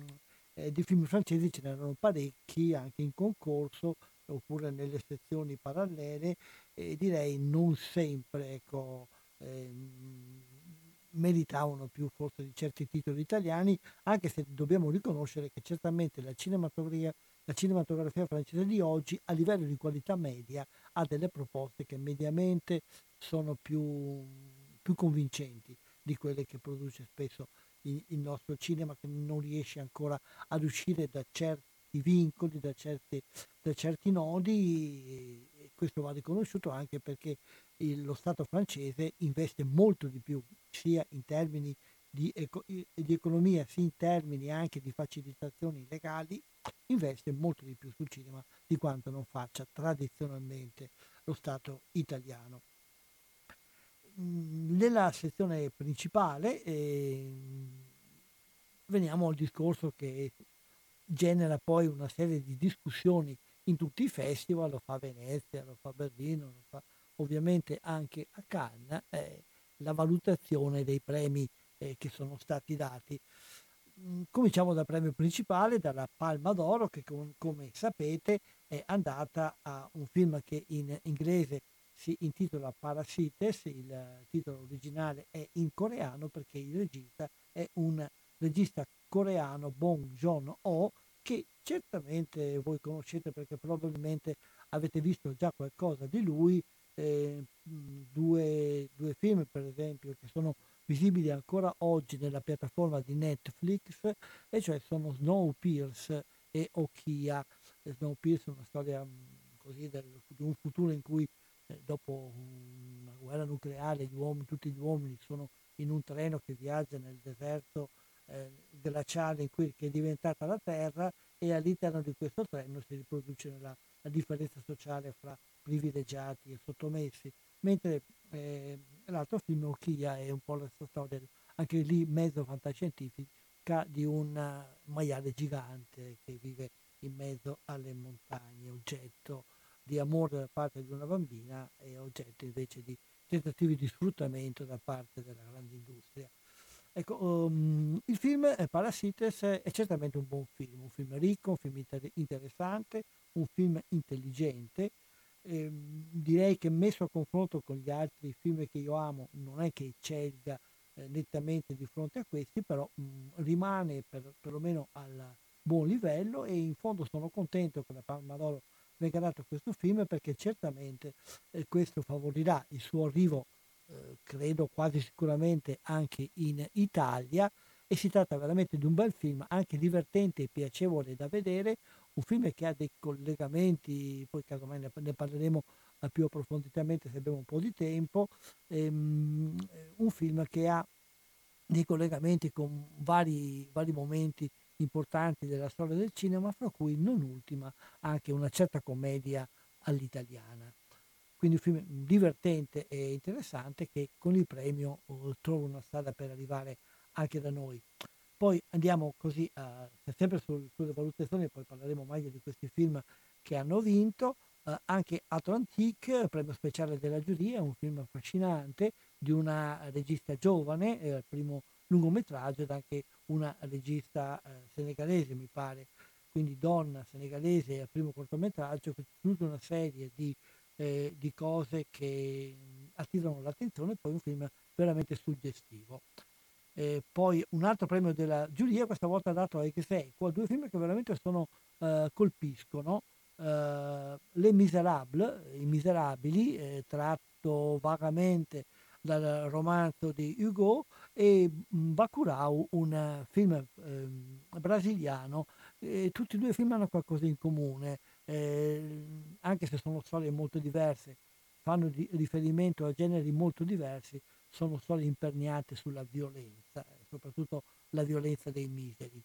eh, di film francesi ce n'erano parecchi anche in concorso oppure nelle sezioni parallele e direi non sempre ecco, eh, meritavano più forse di certi titoli italiani, anche se dobbiamo riconoscere che certamente la cinematografia, la cinematografia francese di oggi a livello di qualità media ha delle proposte che mediamente sono più, più convincenti di quelle che produce spesso il, il, nostro cinema che non riesce ancora ad uscire da certi vincoli, da certi, da certi nodi e questo va riconosciuto anche perché il, lo Stato francese investe molto di più sia in termini di, eco, di, economia sia in termini anche di facilitazioni legali, investe molto di più sul cinema di quanto non faccia tradizionalmente lo Stato italiano. Nella sezione principale eh, veniamo al discorso che genera poi una serie di discussioni in tutti i festival, lo fa Venezia, lo fa Berlino, lo fa ovviamente anche a Cannes, eh, la valutazione dei premi eh, che sono stati dati. Mm, cominciamo dal premio principale, dalla Palma d'Oro, che com- come sapete è andata a un film che in inglese si intitola Parasites, il titolo originale è in coreano perché il regista è un regista coreano Bong Joon-ho che certamente voi conoscete perché probabilmente avete visto già qualcosa di lui, eh, due, due, film per esempio che sono visibili ancora oggi nella piattaforma di Netflix e cioè sono Snowpiercer e Okia. Snowpiercer è una storia così del, di un futuro in cui eh, dopo una guerra nucleare gli uomini, tutti gli uomini sono in un treno che viaggia nel deserto eh, glaciale cui, che è diventata la Terra e all'interno di questo treno si riproduce la, la differenza sociale fra privilegiati e sottomessi, mentre eh, l'altro film Okia è un po' la stessa storia, anche lì mezzo fantascientifica di un maiale gigante che vive in mezzo alle montagne, oggetto di amore da parte di una bambina e oggetto invece di tentativi di sfruttamento da parte della grande industria. Ecco, um, il film Parasites è certamente un buon film, un film ricco, un film inter- interessante, un film intelligente. Eh, direi che messo a confronto con gli altri film che io amo, non è che eccelga eh, nettamente di fronte a questi, però mh, mm, rimane per, perlomeno al buon livello e in fondo sono contento che la Palma d'Oro a questo film perché certamente eh, questo favorirà il suo arrivo eh, credo quasi sicuramente anche in Italia. E si tratta veramente di un bel film, anche divertente e piacevole da vedere, un film che ha dei collegamenti, poi casomai ne, parleremo più approfonditamente se abbiamo un po' di tempo, ehm, un film che ha dei collegamenti con vari, vari momenti importanti della storia del cinema, fra cui non ultima anche una certa commedia all'italiana. Quindi un film divertente e interessante che con il premio trova una strada per arrivare anche da noi. Poi andiamo così, a, sempre sul, sulle valutazioni, poi parleremo meglio di questi film che hanno vinto. Uh, anche Atlantique, premio speciale della giuria, un film affascinante di una regista giovane, eh, primo lungometraggio ed anche una regista eh, senegalese, mi pare, quindi donna senegalese al primo cortometraggio, tutta una serie di eh, di cose che attirano l'attenzione, poi un film veramente suggestivo. Eh, poi un altro premio della giuria, questa volta dato a Exequo, due film che veramente sono, eh, colpiscono. Eh, Le Miserables, I Miserabili, eh, tratto vagamente dal romanzo di Hugo, e Bacurau, un film ehm, brasiliano. tutti e due i film hanno qualcosa in comune eh, anche se sono storie molto diverse, fanno di, riferimento a generi molto diversi, sono storie imperniate sulla violenza, soprattutto la violenza dei miseri.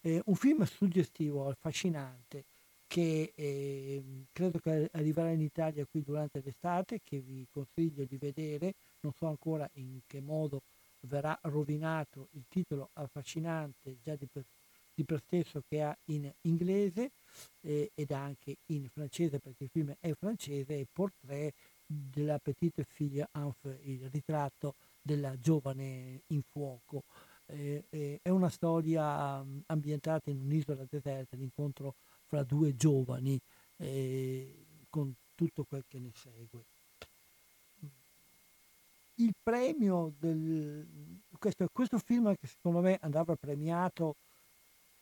Eh, un film suggestivo, affascinante, che eh, credo che arriverà in Italia qui durante l'estate, che vi consiglio di vedere, non so ancora in che modo verrà rovinato il titolo affascinante già di per di per stesso che ha in inglese eh, ed anche in francese perché il film è francese e Portrait della petite figlia Anf, il ritratto della giovane in fuoco. Eh, eh, è una storia mm, ambientata in un'isola deserta, l'incontro fra due giovani con tutto quel che ne segue. Il premio del... Questo, questo film che secondo me andava premiato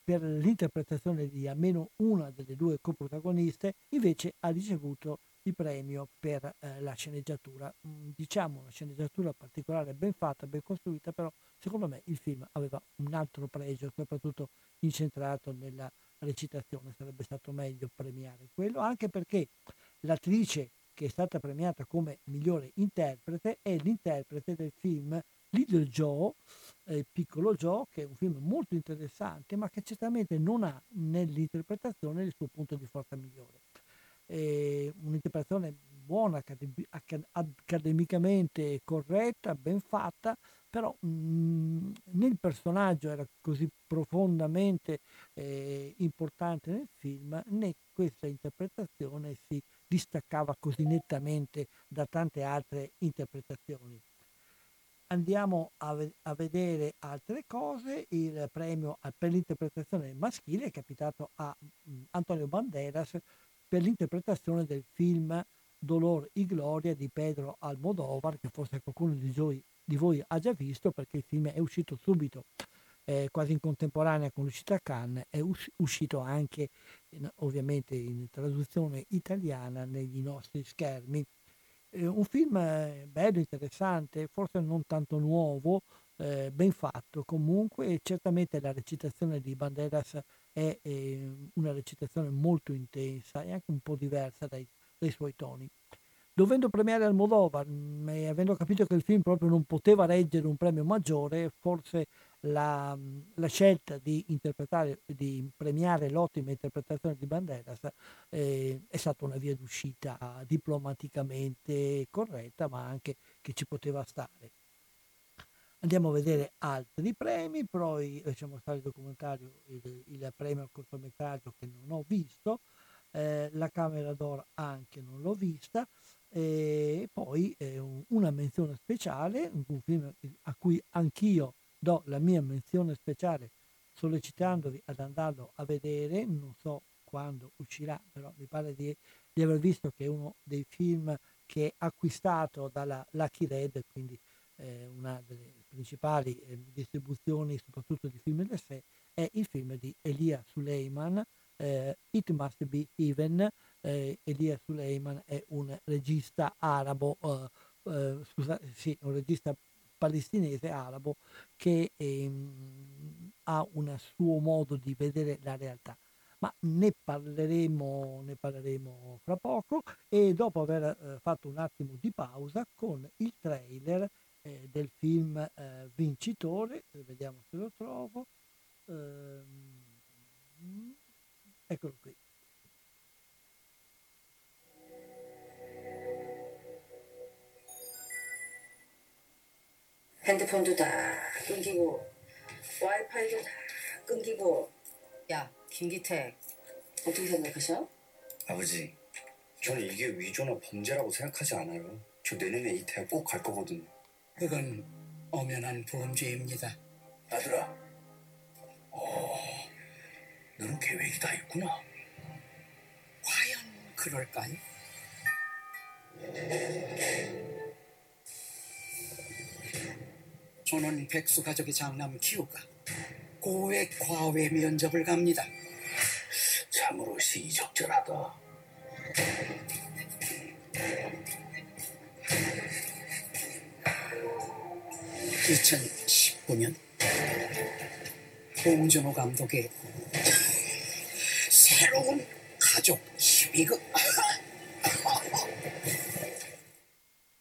per l'interpretazione di almeno una delle due coprotagoniste, invece ha ricevuto il premio per eh, la sceneggiatura. Mm, diciamo una sceneggiatura particolare, ben fatta, ben costruita, però secondo me il film aveva un altro pregio, soprattutto incentrato nella recitazione. Sarebbe stato meglio premiare quello, anche perché l'attrice che è stata premiata come migliore interprete è l'interprete del film Little Joe, eh, Piccolo Joe, che è un film molto interessante, ma che certamente non ha nell'interpretazione il suo punto di forza migliore. Eh, un'interpretazione buona, accademicamente corretta, ben fatta, però mh, né il personaggio era così profondamente eh, importante nel film, né questa interpretazione si distaccava così nettamente da tante altre interpretazioni. Andiamo a, a vedere altre cose. Il premio per l'interpretazione maschile è capitato a mhmm, Antonio Banderas per l'interpretazione del film Dolor y Gloria di Pedro Almodovar, che forse qualcuno di voi, di voi ha già visto perché il film è uscito subito, eh, quasi in contemporanea con l'uscita a Cannes, è us- uscito anche ovviamente in traduzione italiana negli nostri schermi. Eh, un film eh, bello, interessante, forse non tanto nuovo, eh, ben fatto comunque certamente la recitazione di Banderas è eh, una recitazione molto intensa e anche un po' diversa dai, dai suoi toni. Dovendo premiare Almodovar mm, e avendo capito che il film proprio non poteva reggere un premio maggiore, forse la, la scelta di, di premiare l'ottima interpretazione di Banderas eh, è stata una via d'uscita diplomaticamente corretta, ma anche che ci poteva stare. Andiamo a vedere altri premi, poi lasciamo stare il documentario, il, il premio al cortometraggio che non ho visto, eh, la Camera d'Oro anche non l'ho vista, e poi eh, una menzione speciale, un film a cui anch'io do la mia menzione speciale sollecitandovi ad andarlo a vedere, non so quando uscirà, però mi pare di, di aver visto che è uno dei film che è acquistato dalla Lucky Red, quindi eh, una delle principali eh, distribuzioni, soprattutto di film d'essè, è il film di Elia Suleiman, eh, It Must Be Even. Eh, Elia Suleiman è un regista arabo, eh, eh, scusa, sì, un regista palestinese arabo che ehm, ha un suo modo di vedere la realtà. Ma ne parleremo, ne parleremo fra poco e dopo aver eh, fatto un attimo di pausa con il trailer eh, del film eh, vincitore, vediamo se lo trovo, ehm, eccolo qui. 핸드폰도 다 끊기고 와이파이도 다 끊기고 야 김기태 어떻게 생각하셔? 아버지 저는 이게 위조나 범죄라고 생각하지 않아요 저 내년에 이 대학 꼭 갈 거거든요 그건 엄연한 범죄입니다. 아들아, 어, 너는 계획이 다 있구나. 과연 그럴까요? 저는 백수 가족의 장남 기우가 고액 과외 면접을 갑니다. 참으로 시적절하다. 2019년 홍준호 감독의 새로운 가족 12극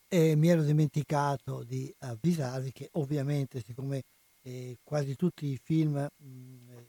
E mi ero dimenticato di avvisarvi che ovviamente siccome eh, quasi tutti i film mh,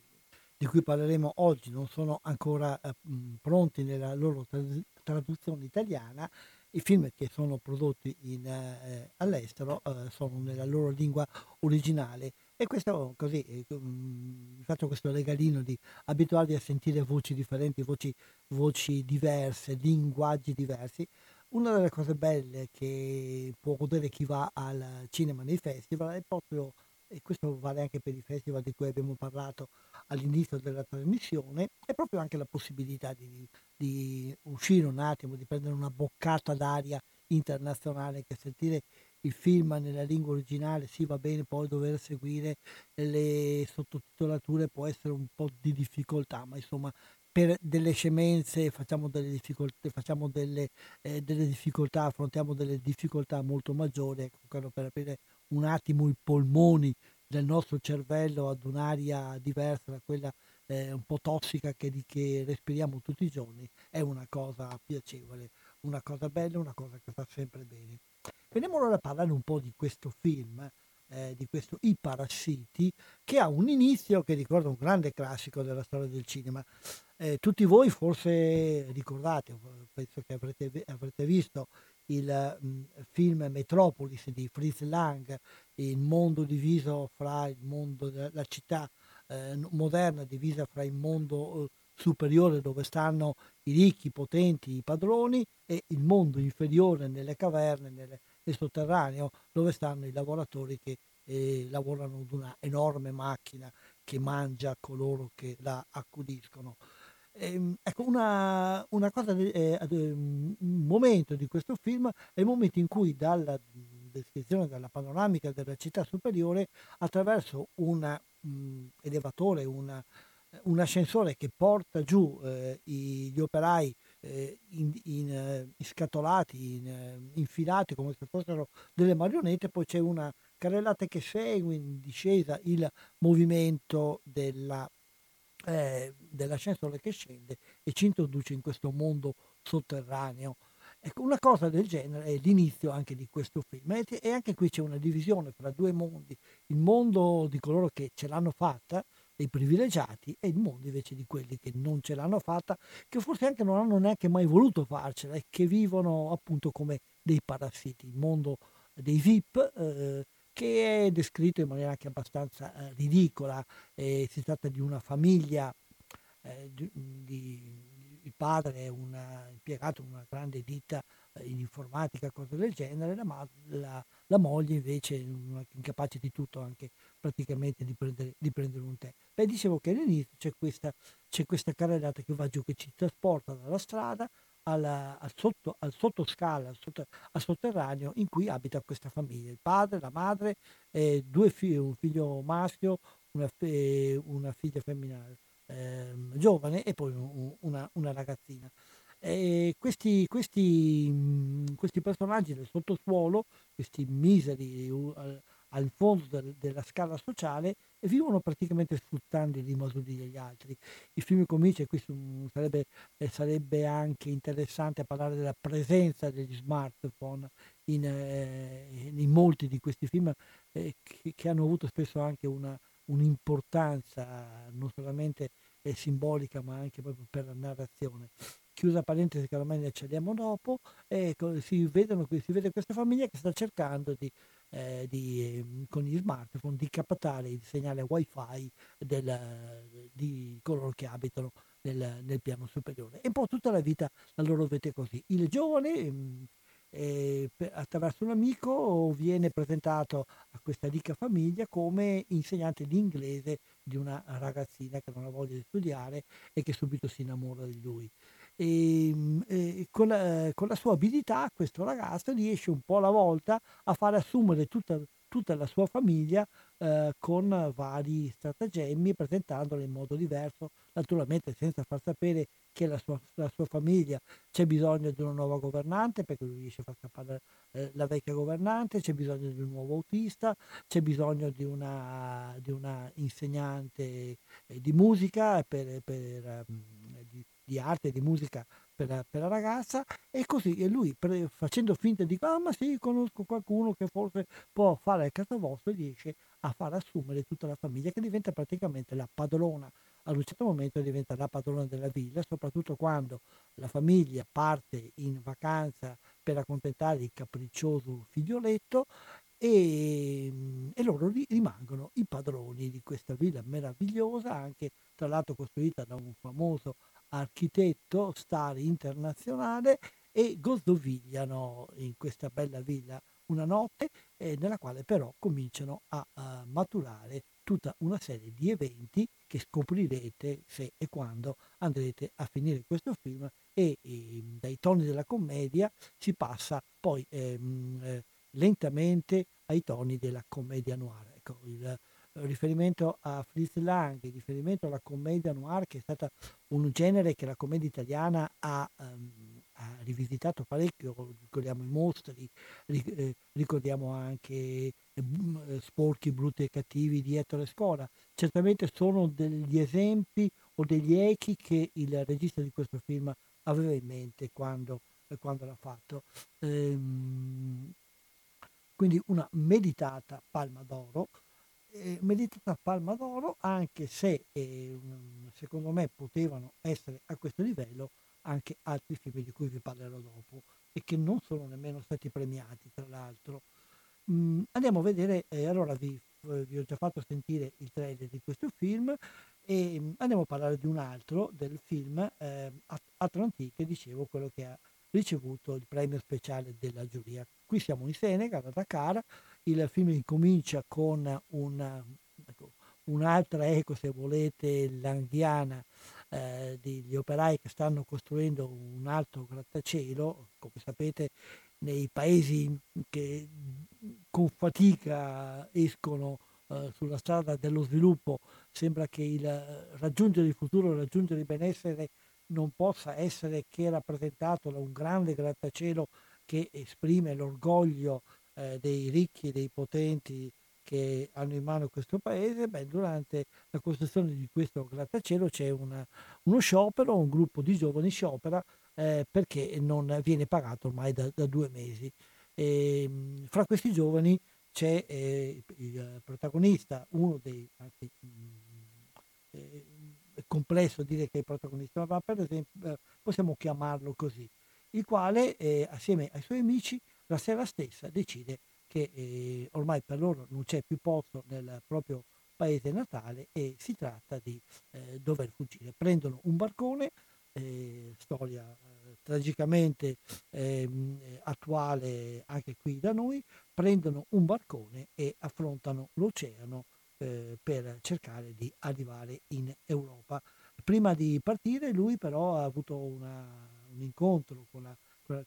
di cui parleremo oggi non sono ancora eh, mh, pronti nella loro tra- traduzione italiana, i film che sono prodotti in, eh, all'estero eh, sono nella loro lingua originale E questo così, eh, mm, faccio questo regalino di abituarvi a sentire voci differenti, voci, voci diverse, linguaggi diversi. Una delle cose belle che può godere chi va al cinema nei festival è proprio, e questo vale anche per i festival di cui abbiamo parlato all'inizio della trasmissione, è proprio anche la possibilità di, di uscire un attimo, di prendere una boccata d'aria internazionale, che sentire il film nella lingua originale sì va bene, poi dover seguire le sottotitolature può essere un po' di difficoltà, ma insomma per delle scemenze facciamo delle difficoltà, facciamo delle, eh, delle difficoltà, affrontiamo delle difficoltà molto maggiori, ecco, per aprire un attimo i polmoni del nostro cervello ad un'aria diversa da quella eh, un po' tossica che, che respiriamo tutti i giorni, è una cosa piacevole, una cosa bella, una cosa che fa sempre bene. Veniamo allora a parlare un po' di questo film, eh, di questo I Parassiti, che ha un inizio che ricorda un grande classico della storia del cinema. Eh, tutti voi forse ricordate, penso che avrete, avrete visto il mh, film Metropolis di Fritz Lang, il mondo diviso fra il mondo, la città eh, moderna divisa fra il mondo eh, superiore dove stanno i ricchi, i potenti, i padroni e il mondo inferiore nelle caverne, nelle, nel sotterraneo dove stanno i lavoratori che eh, lavorano ad una enorme macchina che mangia coloro che la accudiscono. Ehm, ecco, una, una cosa, eh, un momento di questo film è il momento in cui dalla descrizione della panoramica della città superiore attraverso un elevatore, una, un ascensore che porta giù eh, gli operai eh, in, in, eh, scatolati, in, eh, infilati come se fossero delle marionette, poi c'è una carrellata che segue in discesa il movimento della, eh, dell'ascensore che scende e ci introduce in questo mondo sotterraneo. Ecco, una cosa del genere è l'inizio anche di questo film e anche qui c'è una divisione fra due mondi, il mondo di coloro che ce l'hanno fatta, dei privilegiati e il mondo invece di quelli che non ce l'hanno fatta, che forse anche non hanno neanche mai voluto farcela e che vivono appunto come dei parassiti, il mondo dei VIP eh, che è descritto in maniera anche abbastanza eh, ridicola, eh, si tratta di una famiglia eh, di, di il padre è un impiegato in una grande ditta in informatica, cose del genere, la, la, la moglie invece è incapace di tutto, anche praticamente di prendere, di prendere un tè. Beh, dicevo che all'inizio c'è questa, c'è questa carrellata che va giù, che ci trasporta dalla strada alla, al, sotto, al sottoscala, al, sotto, al, sotterraneo in cui abita questa famiglia, il padre, la madre, eh, due figli, un figlio maschio, una, una figlia femminile eh, giovane e poi una, una ragazzina. E questi, questi, questi, personaggi del sottosuolo, questi miseri uh, al fondo del, della scala sociale, vivono praticamente sfruttando i rimasugli degli altri. Il film comincia, e qui sarebbe, eh, sarebbe, anche interessante parlare della presenza degli smartphone in, eh, in molti di questi film eh, che, che, hanno avuto spesso anche una, un'importanza non solamente eh, simbolica ma anche proprio per la narrazione. Chiusa parentesi che ormai ne accendiamo dopo, ecco, si, vedono, si vede questa famiglia che sta cercando di, eh, di, ehm, con gli smartphone di captare il segnale wifi del, di coloro che abitano nel, nel, piano superiore. E un po' tutta la vita la loro vede così. Il giovane mm, eh, attraverso un amico viene presentato a questa ricca famiglia come insegnante di inglese di una ragazzina che non ha voglia di studiare e che subito si innamora di lui. E, ehm, e con, la, con, la, sua abilità questo ragazzo riesce un po' alla volta a far assumere tutta, tutta la sua famiglia eh, con vari stratagemmi, presentandole in modo diverso, naturalmente senza far sapere che la sua, la sua, famiglia c'è bisogno di una nuova governante perché lui riesce a far scappare eh, la vecchia governante, c'è bisogno di un nuovo autista, c'è bisogno di una, di una insegnante eh, di musica, per, per, um, di, arte, di musica per la, per la, ragazza e così e lui pre, facendo finta di ah ma sì conosco qualcuno che forse può fare il caso vostro riesce a far assumere tutta la famiglia che diventa praticamente la padrona. Ad un certo momento diventa la padrona della villa soprattutto quando la famiglia parte in vacanza per accontentare il capriccioso figlioletto e, e loro rimangono i padroni di questa villa meravigliosa, anche tra l'altro costruita da un famoso architetto star internazionale e gozdovigliano in questa bella villa una notte eh, nella quale però cominciano a, a, maturare tutta una serie di eventi che scoprirete se e quando andrete a finire questo film e, e dai toni della commedia si passa poi ehm, eh, lentamente ai toni della commedia noir. Ecco, il riferimento a Fritz Lang, riferimento alla commedia noir che è stata un genere che la commedia italiana ha, um, ha rivisitato parecchio, ricordiamo i mostri, eh, ricordiamo anche eh, Sporchi, Brutti e Cattivi di Ettore Scola. Certamente sono degli esempi o degli echi che il regista di questo film aveva in mente quando, quando l'ha fatto. Ehm, quindi una meditata palma d'oro, eh, meditata palma d'oro anche se eh, secondo me potevano essere a questo livello anche altri film di cui vi parlerò dopo e che non sono nemmeno stati premiati tra l'altro. Mm, andiamo a vedere, eh, allora vi, vi, ho già fatto sentire il trailer di questo film e mm, andiamo a parlare di un altro, del film eh, Atlantique, dicevo quello che ha ricevuto il premio speciale della giuria. Qui siamo in Senegal, a Dakar, il film incomincia con una, ecco, un'altra eco, se volete, langhiana eh, degli operai che stanno costruendo un alto grattacielo, come sapete nei paesi che con fatica escono eh, sulla strada dello sviluppo sembra che il raggiungere il futuro, raggiungere il benessere non possa essere che rappresentato da un grande grattacielo che esprime l'orgoglio eh, dei ricchi dei potenti che hanno in mano questo paese, beh, durante la costruzione di questo grattacielo c'è una, uno sciopero, un gruppo di giovani sciopera eh, perché non viene pagato ormai da, da due mesi. E, ehm, fra questi giovani c'è eh, il protagonista, uno dei, anzi, eh, è complesso dire che è il protagonista, ma per esempio eh, possiamo chiamarlo così, il quale eh, assieme ai suoi amici la sera stessa decide che eh, ormai per loro non c'è più posto nel proprio paese natale e si tratta di eh, dover fuggire. Prendono un barcone, eh, storia eh, tragicamente ehm, attuale anche qui da noi, prendono un barcone e affrontano l'oceano eh, per cercare di arrivare in Europa. Prima di partire lui però ha avuto una, un incontro con, la,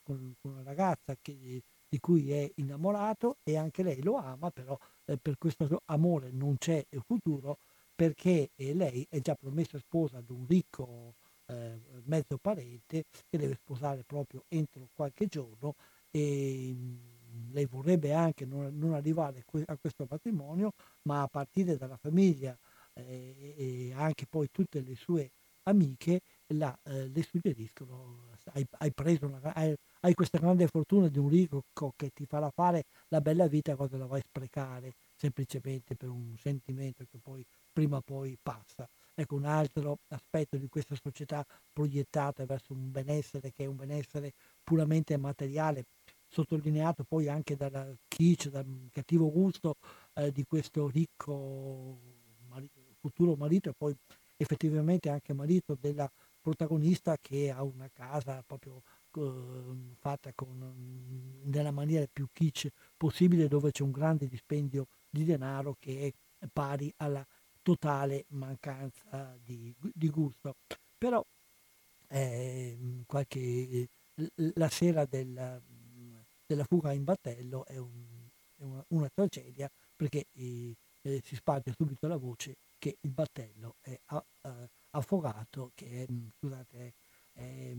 con, con una ragazza che di cui è innamorato e anche lei lo ama, però eh, per questo amore non c'è futuro perché eh, lei è già promessa sposa ad un ricco eh, mezzo parente che deve sposare proprio entro qualche giorno e mm, lei vorrebbe anche non, non, arrivare a questo matrimonio, ma a partire dalla famiglia eh, e anche poi tutte le sue amiche la, eh, le suggeriscono hai, hai preso una, hai, hai questa grande fortuna di un ricco che ti farà fare la bella vita cosa la vai a sprecare semplicemente per un sentimento che poi prima o poi passa. Ecco un altro aspetto di questa società proiettata verso un benessere che è un benessere puramente materiale, sottolineato poi anche dal kitsch, dal cattivo gusto eh, di questo ricco marito, futuro marito e poi effettivamente anche marito della protagonista che ha una casa proprio Uhm, fatta con, mhmm, nella maniera più kitsch possibile dove c'è un grande dispendio di denaro che è pari alla totale mancanza di, di gusto. Però eh, qualche, la sera del, della fuga in battello è, un, è una, una, tragedia perché eh, si sparge subito la voce che il battello è a, a, affogato, che è, scusate, è eh,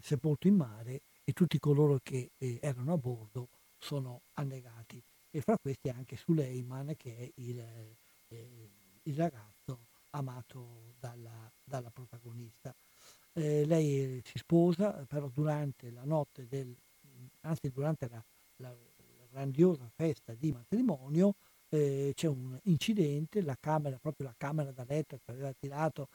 sepolto in mare e tutti coloro che eh, erano a bordo sono annegati. E fra questi anche Suleiman che è il, eh, il ragazzo amato dalla, dalla protagonista. Eh, lei si sposa, però durante la notte del, anzi durante la, la, la grandiosa festa di matrimonio, eh, c'è un incidente, la camera, proprio la camera da letto che aveva tirato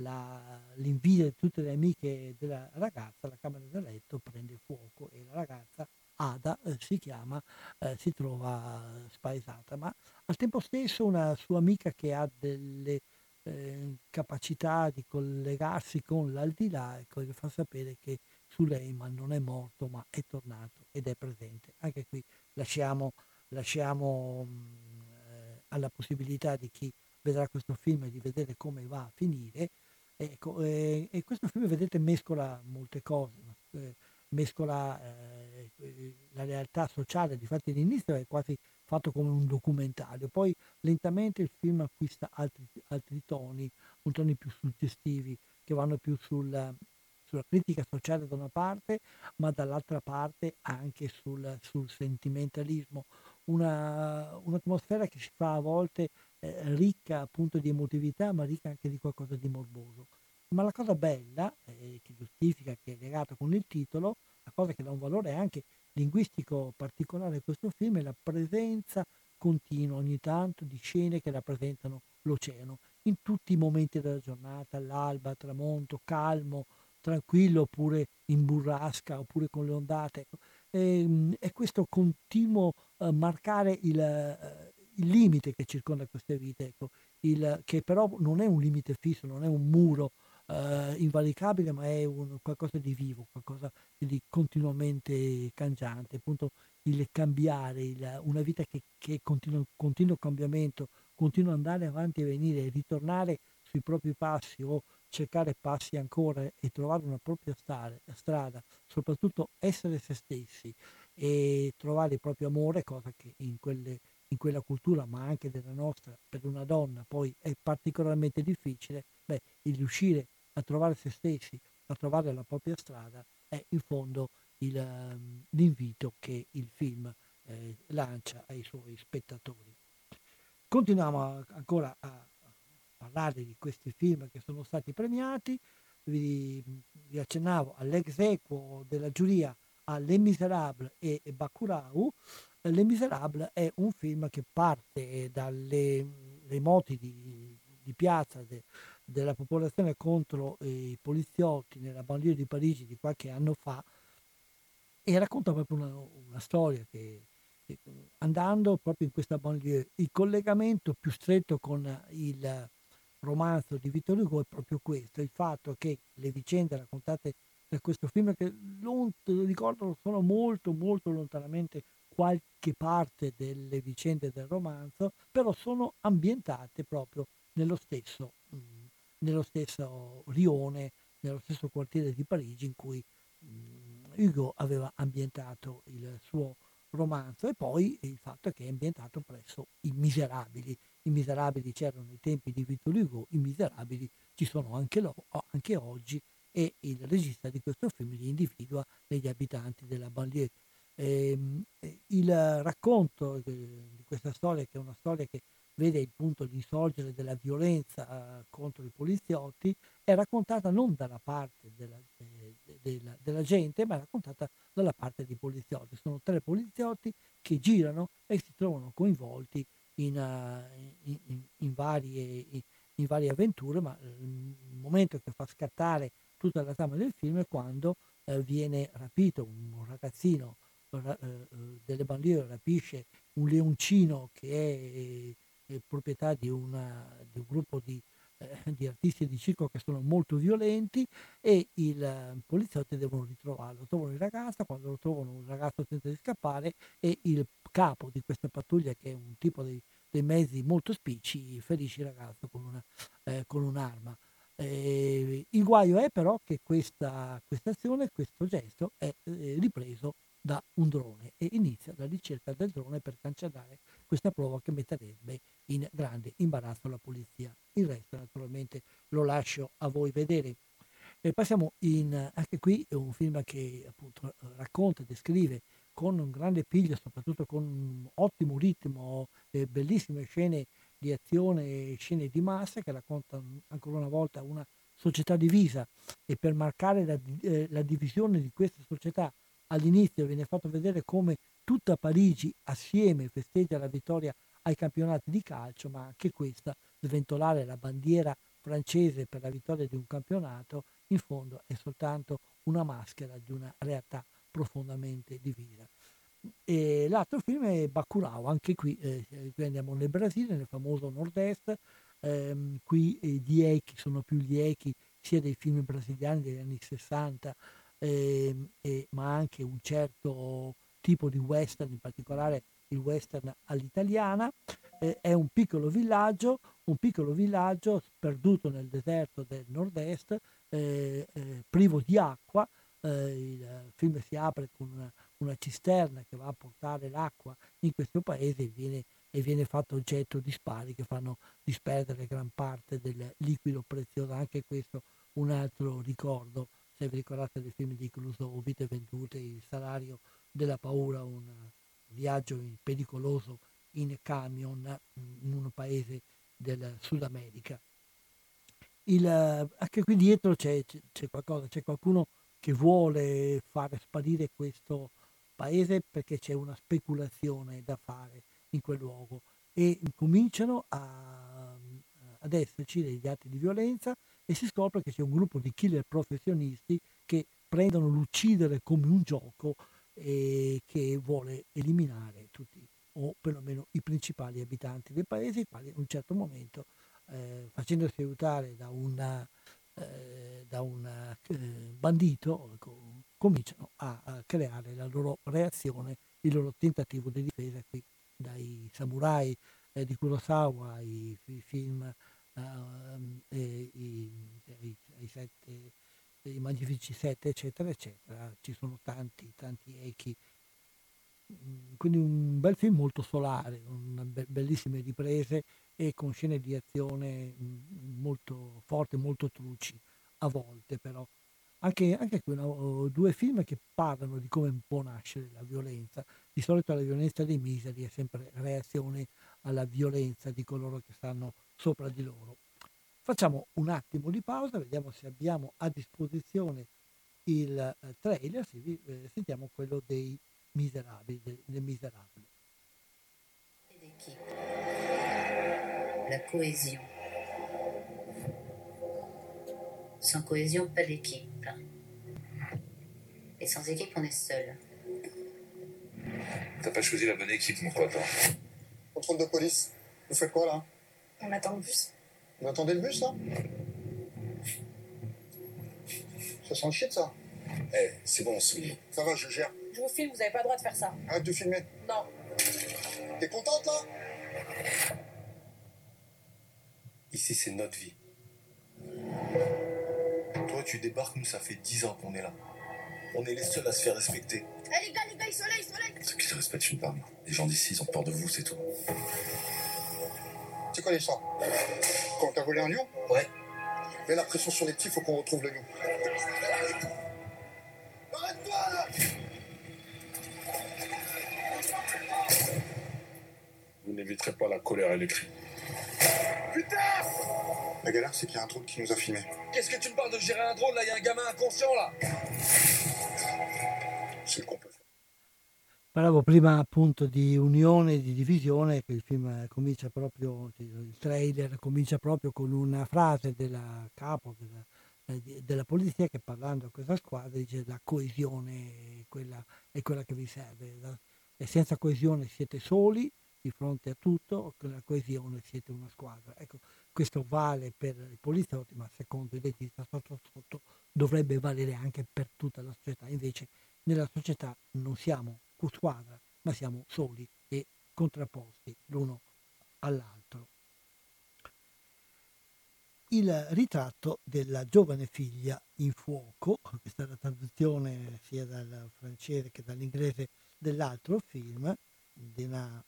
la, l'invidia di tutte le amiche della ragazza, la camera da letto prende fuoco e la ragazza Ada eh, si chiama, eh, si trova spaesata, ma al tempo stesso una sua amica che ha delle eh, capacità di collegarsi con l'aldilà, ecco, le fa sapere che Suleiman non è morto ma è tornato ed è presente. Anche qui lasciamo, lasciamo mh, eh, alla possibilità di chi vedrà questo film di vedere come va a finire. Ecco, eh, e questo film, vedete, mescola molte cose, eh, mescola eh, la realtà sociale, difatti all'inizio è quasi fatto come un documentario, poi lentamente il film acquista altri, altri toni, un toni più suggestivi, che vanno più sul, sulla critica sociale da una parte, ma dall'altra parte anche sul, sul sentimentalismo, una, un'atmosfera che si fa a volte eh, ricca appunto di emotività, ma ricca anche di qualcosa di morboso. Ma la cosa bella, eh, che giustifica, che è legato con il titolo, la cosa che dà un valore anche linguistico particolare a questo film è la presenza continua ogni tanto di scene che rappresentano l'oceano in tutti i momenti della giornata, l'alba, tramonto, calmo, tranquillo oppure in burrasca oppure con le ondate. Ecco. E, ehm, è questo continuo uh, marcare il, uh, il, limite che circonda queste vite, ecco. il, che però non è un limite fisso, non è un muro uh, invalicabile, ma è un, qualcosa di vivo, qualcosa di continuamente cangiante, appunto il cambiare, il, una vita che, che continua, continuo cambiamento, continua andare avanti e venire, ritornare sui propri passi o cercare passi ancora e trovare una propria strada, soprattutto essere se stessi e trovare il proprio amore, cosa che in, quelle, in quella cultura, ma anche della nostra, per una donna poi è particolarmente difficile, beh, il riuscire a trovare se stessi, a trovare la propria strada, è in fondo il, um, l'invito che il film eh, lancia ai suoi spettatori. Continuiamo ancora a parlare di questi film che sono stati premiati, vi, vi accennavo all'ex equo della giuria a Les Miserables e Bacurau. Les Miserables è un film che parte dalle moti di, di piazza de, della popolazione contro i poliziotti nella banlieue di Parigi di qualche anno fa e racconta proprio una, una storia che, che, andando proprio in questa banlieue il collegamento più stretto con il romanzo di Vittor Hugo è proprio questo, il fatto che le vicende raccontate da questo film, che non ricordo sono molto molto lontanamente qualche parte delle vicende del romanzo, però sono ambientate proprio nello stesso, mh, mm, nello stesso rione, nello stesso quartiere di Parigi in cui mh, mm, Hugo aveva ambientato il suo romanzo e poi il fatto che è ambientato presso i miserabili, i miserabili c'erano nei tempi di Victor Hugo, i miserabili ci sono anche, lo, anche oggi e il regista di questo film li individua negli abitanti della banlieue. Ehm, il racconto di questa storia, che è una storia che vede il punto di insorgere della violenza eh, contro i poliziotti, è raccontata non dalla parte della, eh, della, della, gente, ma è raccontata dalla parte dei poliziotti. Sono tre poliziotti che girano e si trovano coinvolti in, uh, in, in, varie, in, varie, avventure, ma il momento che fa scattare tutta la trama del film è quando uh, viene rapito un ragazzino delle banlieue, rapisce un leoncino che è, è proprietà di, una, di, un gruppo di, di, artisti di circo che sono molto violenti e i poliziotti devono ritrovarlo. Trovano il ragazzo, quando lo trovano il ragazzo tenta di scappare e il capo di questa pattuglia, che è un tipo di, dei mezzi molto spicci, ferisce il ragazzo con, una, eh, con un'arma. Eh, il guaio è però che questa, questa azione, questo gesto è eh, ripreso da un drone e inizia la ricerca del drone per cancellare questa prova che metterebbe in grande imbarazzo la polizia. Il resto naturalmente lo lascio a voi vedere. E passiamo in, anche qui è un film che appunto racconta, descrive con un grande piglio, soprattutto con un ottimo ritmo e bellissime scene di azione scene di massa che raccontano ancora una volta una società divisa e per marcare la, eh, la divisione di questa società all'inizio viene fatto vedere come tutta Parigi assieme festeggia la vittoria ai campionati di calcio, ma anche questa, sventolare la bandiera francese per la vittoria di un campionato, in fondo è soltanto una maschera di una realtà profondamente divisa. E l'altro film è Bacurau, anche qui, eh, qui andiamo nel Brasile, nel famoso nord-est, ehm, qui eh, gli echi sono più gli echi sia dei film brasiliani degli anni 60, ehm, e, ma anche un certo tipo di western, in particolare il western all'italiana. Eh, è un piccolo villaggio, un piccolo villaggio sperduto nel deserto del nord-est, eh, eh, privo di acqua. Eh, il film si apre con una, una, cisterna che va a portare l'acqua in questo paese e viene, e viene fatto oggetto di spari che fanno disperdere gran parte del liquido prezioso. Anche questo un altro ricordo, se vi ricordate del film di Clouseau, Vite vendute, il salario della paura, un viaggio pericoloso in camion in un paese del Sud America. Il, anche qui dietro c'è, c'è, qualcosa, c'è qualcuno che vuole fare sparire questo paese perché c'è una speculazione da fare in quel luogo e cominciano a, ad esserci degli atti di violenza e si scopre che c'è un gruppo di killer professionisti che prendono l'uccidere come un gioco e che vuole eliminare tutti o perlomeno i principali abitanti del paese, i quali in un certo momento, eh, facendosi aiutare da, una, eh, da un eh, bandito, co- cominciano a, a, creare la loro reazione, il loro tentativo di difesa qui dai samurai eh, di Kurosawa, i, i film, ehm, i, i, i, sette, i Magnifici Sette, eccetera, eccetera. Ci sono tanti, tanti echi Mhmm, quindi un bel film molto solare, con be- bellissime riprese e con scene di azione mhmm, molto forti, molto truci, a volte però. Anche, anche qui no, due film che parlano di come può nascere la violenza. Di solito la violenza dei miseri è sempre reazione alla violenza di coloro che stanno sopra di loro. Facciamo un attimo di pausa, vediamo se abbiamo a disposizione il eh, trailer, eh, sentiamo quello dei misérable, les misérables. La cohésion. Sans cohésion, pas d'équipe. Et sans équipe, on est seul. T'as pas choisi la bonne équipe, mon pote. Contrôle de police. Vous faites quoi là On attend le bus. Vous attendez le bus là Ça sent le shit ça? Eh, c'est bon, c'est Ça va, je gère. Je vous filme, vous n'avez pas le droit de faire ça. Arrête de filmer. Non. T'es contente là? Ici, c'est notre vie. Toi, tu débarques, nous, ça fait 10 ans qu'on est là. On est les seuls à se faire respecter. Eh les gars, les gars, ils sont là, ils sont là. Ceux qui se respectent une femme. Les gens d'ici, ils ont peur de vous, c'est tout. C'est quoi l'histoire Quand t'as volé un lion Ouais. Mets la pression sur les petits, faut qu'on retrouve le lion. Arrête-toi là Vous n'éviterez pas la colère et les cris. Putain La galère, c'est qu'il y a un drone qui nous a filmé. Qu'est-ce que tu me parles de gérer un drone là? Il y a un gamin inconscient là Parlavo prima appunto di unione e di divisione, che il film comincia proprio, il trailer comincia proprio con una frase della capo della, eh, della polizia che parlando a questa squadra dice la coesione è quella, è quella che vi serve. E senza coesione siete soli, di fronte a tutto, con la coesione siete una squadra. Ecco, questo vale per i poliziotti, ma secondo i dentisti sotto sotto dovrebbe valere anche per tutta la società. Invece nella società non siamo squadra, ma siamo soli e contrapposti l'uno all'altro. Il ritratto della giovane figlia in fuoco, questa è la traduzione sia dal francese che dall'inglese dell'altro film, di una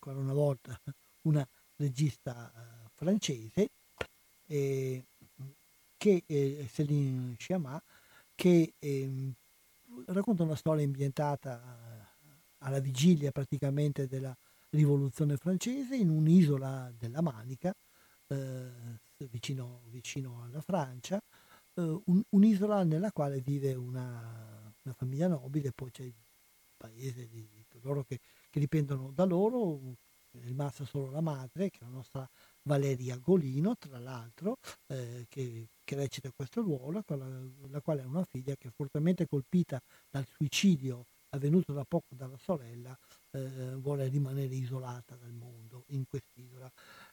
ancora una volta una regista uh, francese, eh, che è Céline Sciamà, che eh, racconta una storia ambientata alla vigilia praticamente della rivoluzione francese in un'isola della Manica, eh, vicino, vicino, alla Francia, eh, un, un'isola nella quale vive una, una, famiglia nobile, poi c'è il paese di, di loro che che dipendono da loro, è rimasta solo la madre, che è la nostra Valeria Golino, tra l'altro, eh, che, che, recita questo ruolo, la, la, quale è una figlia che è fortemente colpita dal suicidio avvenuto da poco dalla sorella, eh, vuole rimanere isolata dal mondo in quest'isola.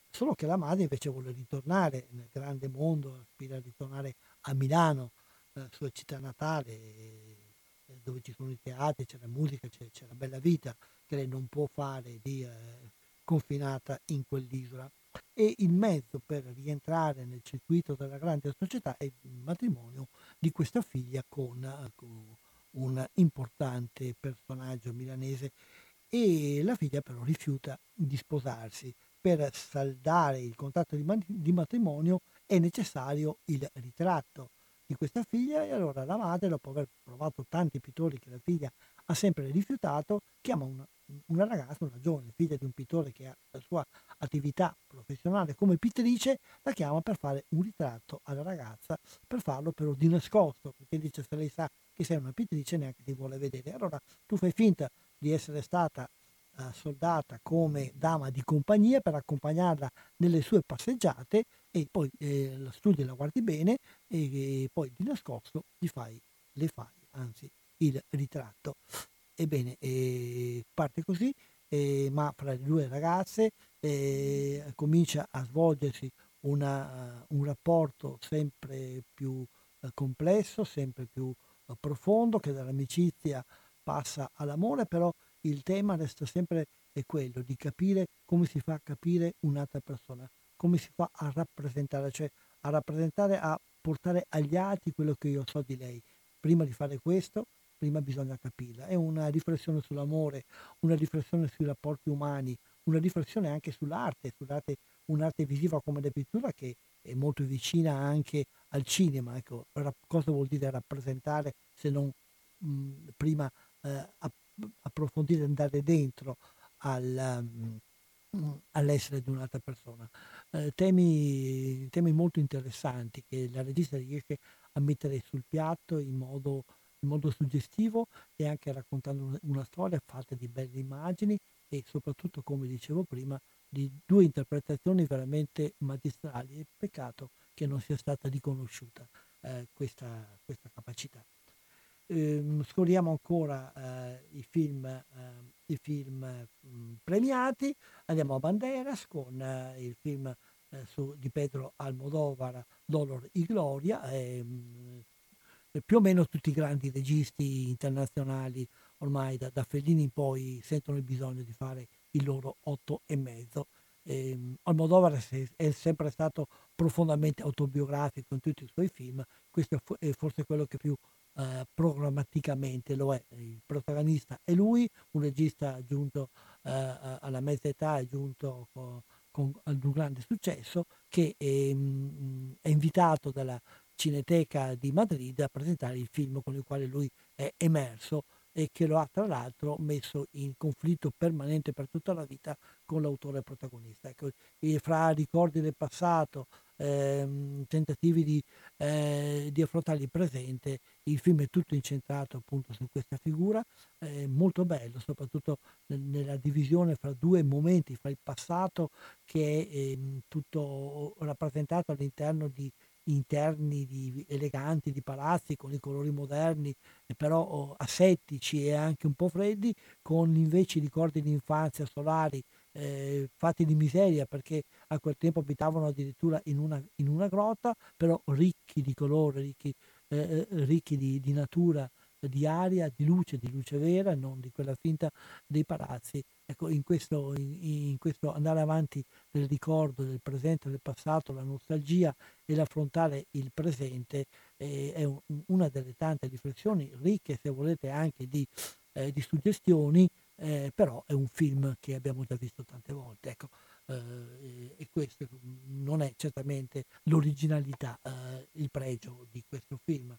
Solo che la madre invece vuole ritornare nel grande mondo, aspira a ritornare a Milano, la sua città natale, eh, dove ci sono i teatri, c'è la musica, c'è, c'è la bella vita che lei non può fare di eh, confinata in quell'isola. E il mezzo per rientrare nel circuito della grande società è il matrimonio di questa figlia con, eh, con un importante personaggio milanese e la figlia però rifiuta di sposarsi. Per saldare il contratto di, di matrimonio è necessario il ritratto di questa figlia e allora la madre, dopo aver provato tanti pittori che la figlia ha sempre rifiutato, chiama una, una ragazza, una giovane figlia di un pittore che ha la sua attività professionale come pittrice, la chiama per fare un ritratto alla ragazza, per farlo però di nascosto, perché dice se lei sa che sei una pittrice neanche ti vuole vedere. Allora tu fai finta di essere stata eh, soldata come dama di compagnia per accompagnarla nelle sue passeggiate e poi eh, la studi e la guardi bene e, e poi di nascosto gli fai, le fai, anzi, il ritratto. Ebbene, eh, parte così, eh, ma fra le due ragazze eh, comincia a svolgersi una, un rapporto sempre più eh, complesso, sempre più profondo, che dall'amicizia passa all'amore, però il tema resta sempre quello di capire come si fa a capire un'altra persona, come si fa a rappresentare, cioè a rappresentare, a portare agli altri quello che io so di lei. Prima di fare questo, prima bisogna capirla. È una riflessione sull'amore, una riflessione sui rapporti umani, una riflessione anche sull'arte, sull'arte un'arte visiva come la pittura che è molto vicina anche al cinema. Ecco, cosa vuol dire rappresentare se non mh, prima eh, approfondire, andare dentro al, um, all'essere di un'altra persona? eh, temi, temi, molto interessanti che la regista riesce a mettere sul piatto in modo, in modo suggestivo e anche raccontando una storia fatta di belle immagini e soprattutto, come dicevo prima, di due interpretazioni veramente magistrali. Peccato che non sia stata riconosciuta eh, questa, questa, capacità. Eh, scorriamo ancora eh, i film eh, i film mh, premiati. Andiamo a Banderas con eh, il film eh, su, di Pedro Almodovar, Dolor y Gloria. E, mh, più o meno tutti i grandi registi internazionali ormai da, da Fellini in poi sentono il bisogno di fare il loro otto e mezzo. Eh, Almodovar è sempre stato profondamente autobiografico in tutti i suoi film, questo è forse quello che più eh, programmaticamente lo è. Il protagonista è lui, un regista giunto eh, alla mezza età, è giunto con, con, ad un grande successo, che è, mm, è, invitato dalla Cineteca di Madrid a presentare il film con il quale lui è emerso e che lo ha tra l'altro messo in conflitto permanente per tutta la vita con l'autore protagonista. Ecco, fra ricordi del passato, ehm, tentativi di, eh, di, affrontare il presente, il film è tutto incentrato appunto su questa figura, eh, molto bello, soprattutto nella divisione fra due momenti, fra il passato che è ehm, tutto rappresentato all'interno di interni di, eleganti di palazzi con i colori moderni, però oh, asettici e anche un po' freddi, con invece i ricordi di infanzia solari eh, fatti di miseria perché a quel tempo abitavano addirittura in una, in una grotta, però ricchi di colore, ricchi, eh, eh ricchi di, di natura di aria, di luce, di luce vera, non di quella finta dei palazzi. Ecco, in questo, in, in questo andare avanti del ricordo del presente, del passato, la nostalgia e l'affrontare il presente eh, è un, una delle tante riflessioni ricche, se volete, anche di, eh, di suggestioni, eh, però è un film che abbiamo già visto tante volte. Ecco, eh, e questo non è certamente l'originalità, eh, il pregio di questo film.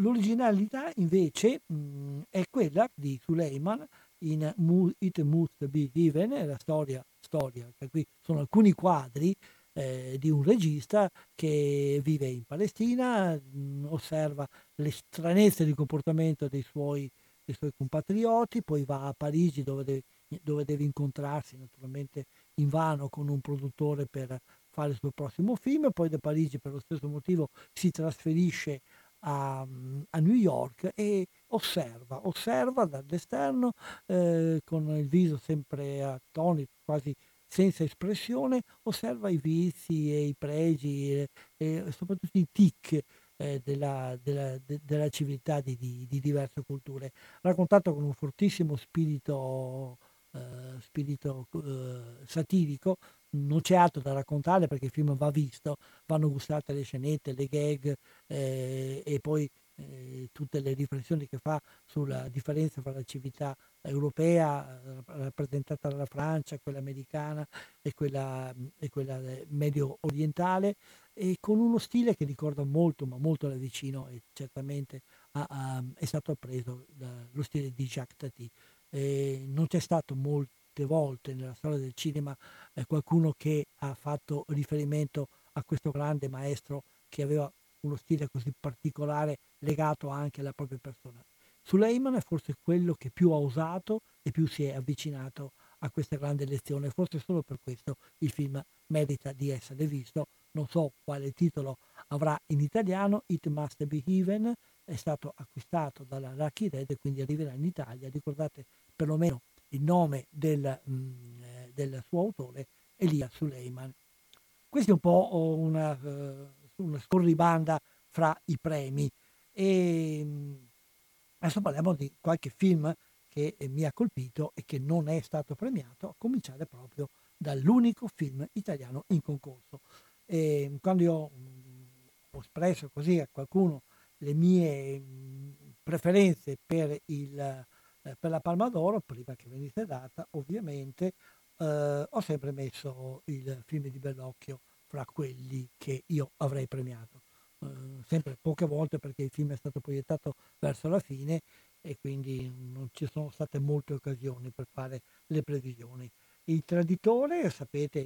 L'originalità invece mh, è quella di Suleiman in It Must Be Given, la storia, storia per cui sono alcuni quadri eh, di un regista che vive in Palestina, mh, osserva le stranezze di comportamento dei suoi, dei suoi compatrioti, poi va a Parigi dove deve, dove deve incontrarsi naturalmente in vano con un produttore per fare il suo prossimo film, poi da Parigi per lo stesso motivo si trasferisce a, a New York e osserva, osserva dall'esterno eh, con il viso sempre attonito, quasi senza espressione, osserva i vizi e i pregi e, e soprattutto i tic eh, della, della, de, della, civiltà di, di, di, diverse culture, raccontato con un fortissimo spirito, eh, spirito eh, satirico. Non c'è altro da raccontare perché il film va visto, vanno gustate le scenette, le gag eh, e poi eh, tutte le riflessioni che fa sulla differenza tra la civiltà europea eh, rappresentata dalla Francia, quella americana e quella, e quella medio orientale e con uno stile che ricorda molto ma molto da vicino e certamente ha, ha, è stato appreso dallo stile di Jacques Tati. Eh, non c'è stato molte volte nella storia del cinema eh, qualcuno che ha fatto riferimento a questo grande maestro che aveva uno stile così particolare legato anche alla propria persona. Suleiman è forse quello che più ha osato e più si è avvicinato a questa grande lezione, forse solo per questo il film merita di essere visto non so quale titolo avrà in italiano, It Must Be Heaven, è stato acquistato dalla Lucky Red e quindi arriverà in Italia. Ricordate perlomeno il nome del, mh, mm, eh, del suo autore, Elia Suleiman. Questa è un po' una, uh, una scorribanda fra i premi. E mm, adesso parliamo di qualche film che mi ha colpito e che non è stato premiato, a cominciare proprio dall'unico film italiano in concorso. E quando io mm, ho espresso così a qualcuno le mie mm, preferenze per, il, eh, per la Palma d'Oro, prima che venisse data, ovviamente eh, ho sempre messo il film di Bellocchio fra quelli che io avrei premiato. Eh, sempre poche volte perché il film è stato proiettato verso la fine e quindi non ci sono state molte occasioni per fare le previsioni. Il traditore, sapete,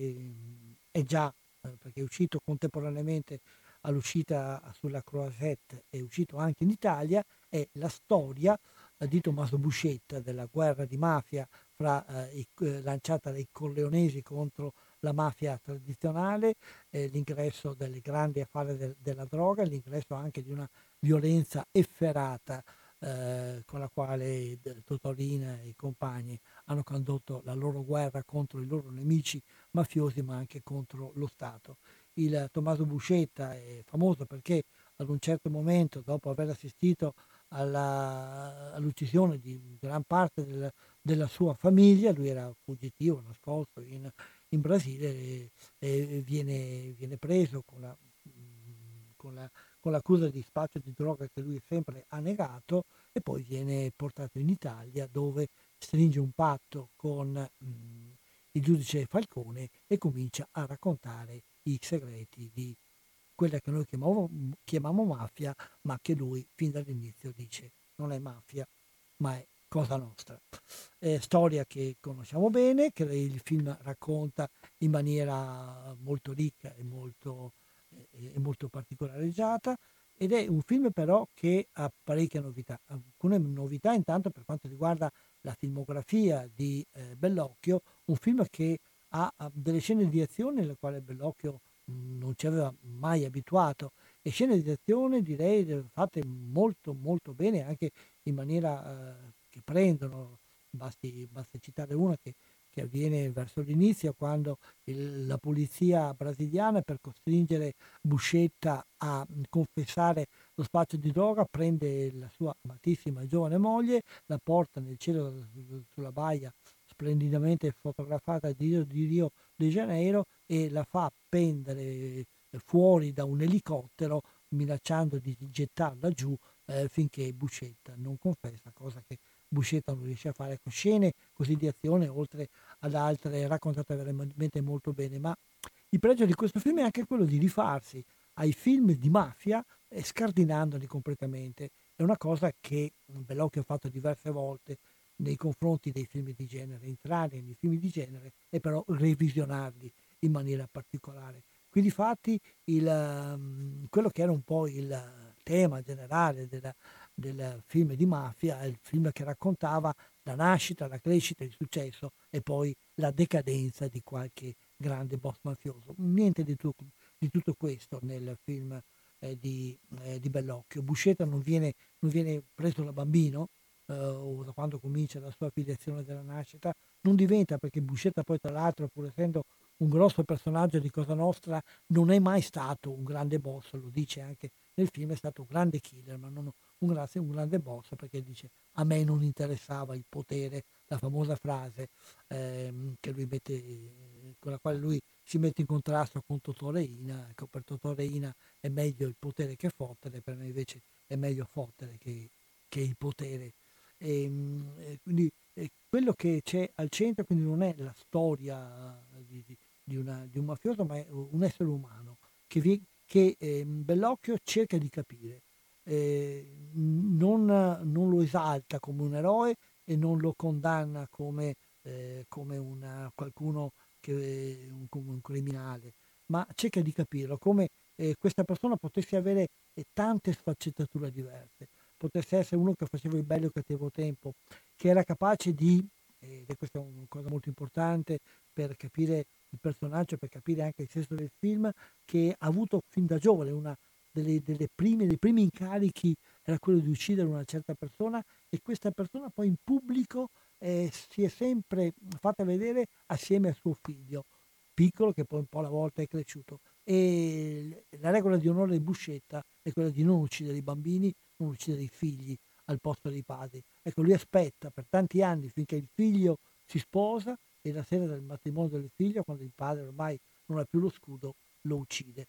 è già eh, perché è uscito contemporaneamente all'uscita sulla Croisette, è uscito anche in Italia, è la storia di Tommaso Buscetta della guerra di mafia fra, eh, eh, lanciata dai corleonesi contro la mafia tradizionale, eh, l'ingresso delle grandi affari del, della droga, l'ingresso anche di una violenza efferata eh, con la quale Totolina e i compagni hanno condotto la loro guerra contro i loro nemici mafiosi ma anche contro lo Stato. Il Tommaso Buscetta è famoso perché ad un certo momento, dopo aver assistito alla, all'uccisione di gran parte del, della sua famiglia, lui era fuggitivo, nascosto in, in Brasile e, e viene, viene, preso con, la, con, la, con l'accusa di spaccio di droga che lui sempre ha negato e poi viene portato in Italia dove stringe un patto con mh, mm, il giudice Falcone e comincia a raccontare i segreti di quella che noi chiamiamo, chiamiamo mafia, ma che lui fin dall'inizio dice non è mafia, ma è cosa nostra. È storia che conosciamo bene, che il film racconta in maniera molto ricca e molto, e molto particolareggiata ed è un film però che ha parecchie novità. Alcune novità intanto per quanto riguarda la filmografia di eh, Bellocchio, un film che ha, delle scene di azione nelle quali Bellocchio non ci aveva mai abituato. E scene di azione direi fatte molto molto bene anche in maniera eh, che prendono, basti, basta citare una che che avviene verso l'inizio quando il, la polizia brasiliana per costringere Buscetta a confessare lo spaccio di droga prende la sua amatissima giovane moglie, la porta nel cielo sulla baia splendidamente fotografata di Rio, di Rio de Janeiro e la fa pendere fuori da un elicottero minacciando di gettarla giù eh, finché Buscetta non confessa, cosa che Buscetta non riesce a fare con scene così di azione, oltre ad altre raccontate veramente molto bene. Ma il pregio di questo film è anche quello di rifarsi ai film di mafia e scardinandoli completamente. È una cosa che Bellocchio ha fatto diverse volte nei confronti dei film di genere, entrare nei film di genere e però revisionarli in maniera particolare. Qui di fatti il, um, quello che era un po' il tema generale della, del film di mafia, il film che raccontava la nascita, la crescita, il successo e poi la decadenza di qualche grande boss mafioso. Niente di, tu, di tutto questo nel film eh, di, eh, di, Bellocchio. Buscetta non viene, non viene preso da bambino o da quando comincia la sua filiazione della nascita, non diventa perché Buscetta poi tra l'altro pur essendo un grosso personaggio di Cosa Nostra non è mai stato un grande boss, lo dice anche nel film, è stato un grande killer, ma non un grande, un grande boss perché dice a me non interessava il potere, la famosa frase ehm, mette, con la quale lui si mette in contrasto con Totò Reina, ecco, per Totò Reina è meglio il potere che fottere, per me invece è meglio fottere che, che il potere. E, ehm, e quindi e quello che c'è al centro quindi non è la storia di, di, di, una, di un mafioso, ma è un essere umano che, vi, che eh, Bellocchio cerca di capire. Eh, non, non, lo esalta come un eroe e non lo condanna come, eh, come una, qualcuno che un, un criminale, ma cerca di capirlo come eh, questa persona potesse avere eh, tante sfaccettature diverse, potesse essere uno che faceva il bello e cattivo tempo, che era capace di, ed è questa una cosa molto importante per capire il personaggio, per capire anche il senso del film, che ha avuto fin da giovane una delle, delle prime, dei primi incarichi era quello di uccidere una certa persona e questa persona poi in pubblico eh, si è sempre fatta vedere assieme a suo figlio, piccolo che poi un po' alla volta è cresciuto. E la regola di onore di Buscetta è quella di non uccidere i bambini, uccidere i figli al posto dei padri. Ecco, lui aspetta per tanti anni finché il figlio si sposa e la sera del matrimonio del figlio, quando il padre ormai non ha più lo scudo, lo uccide.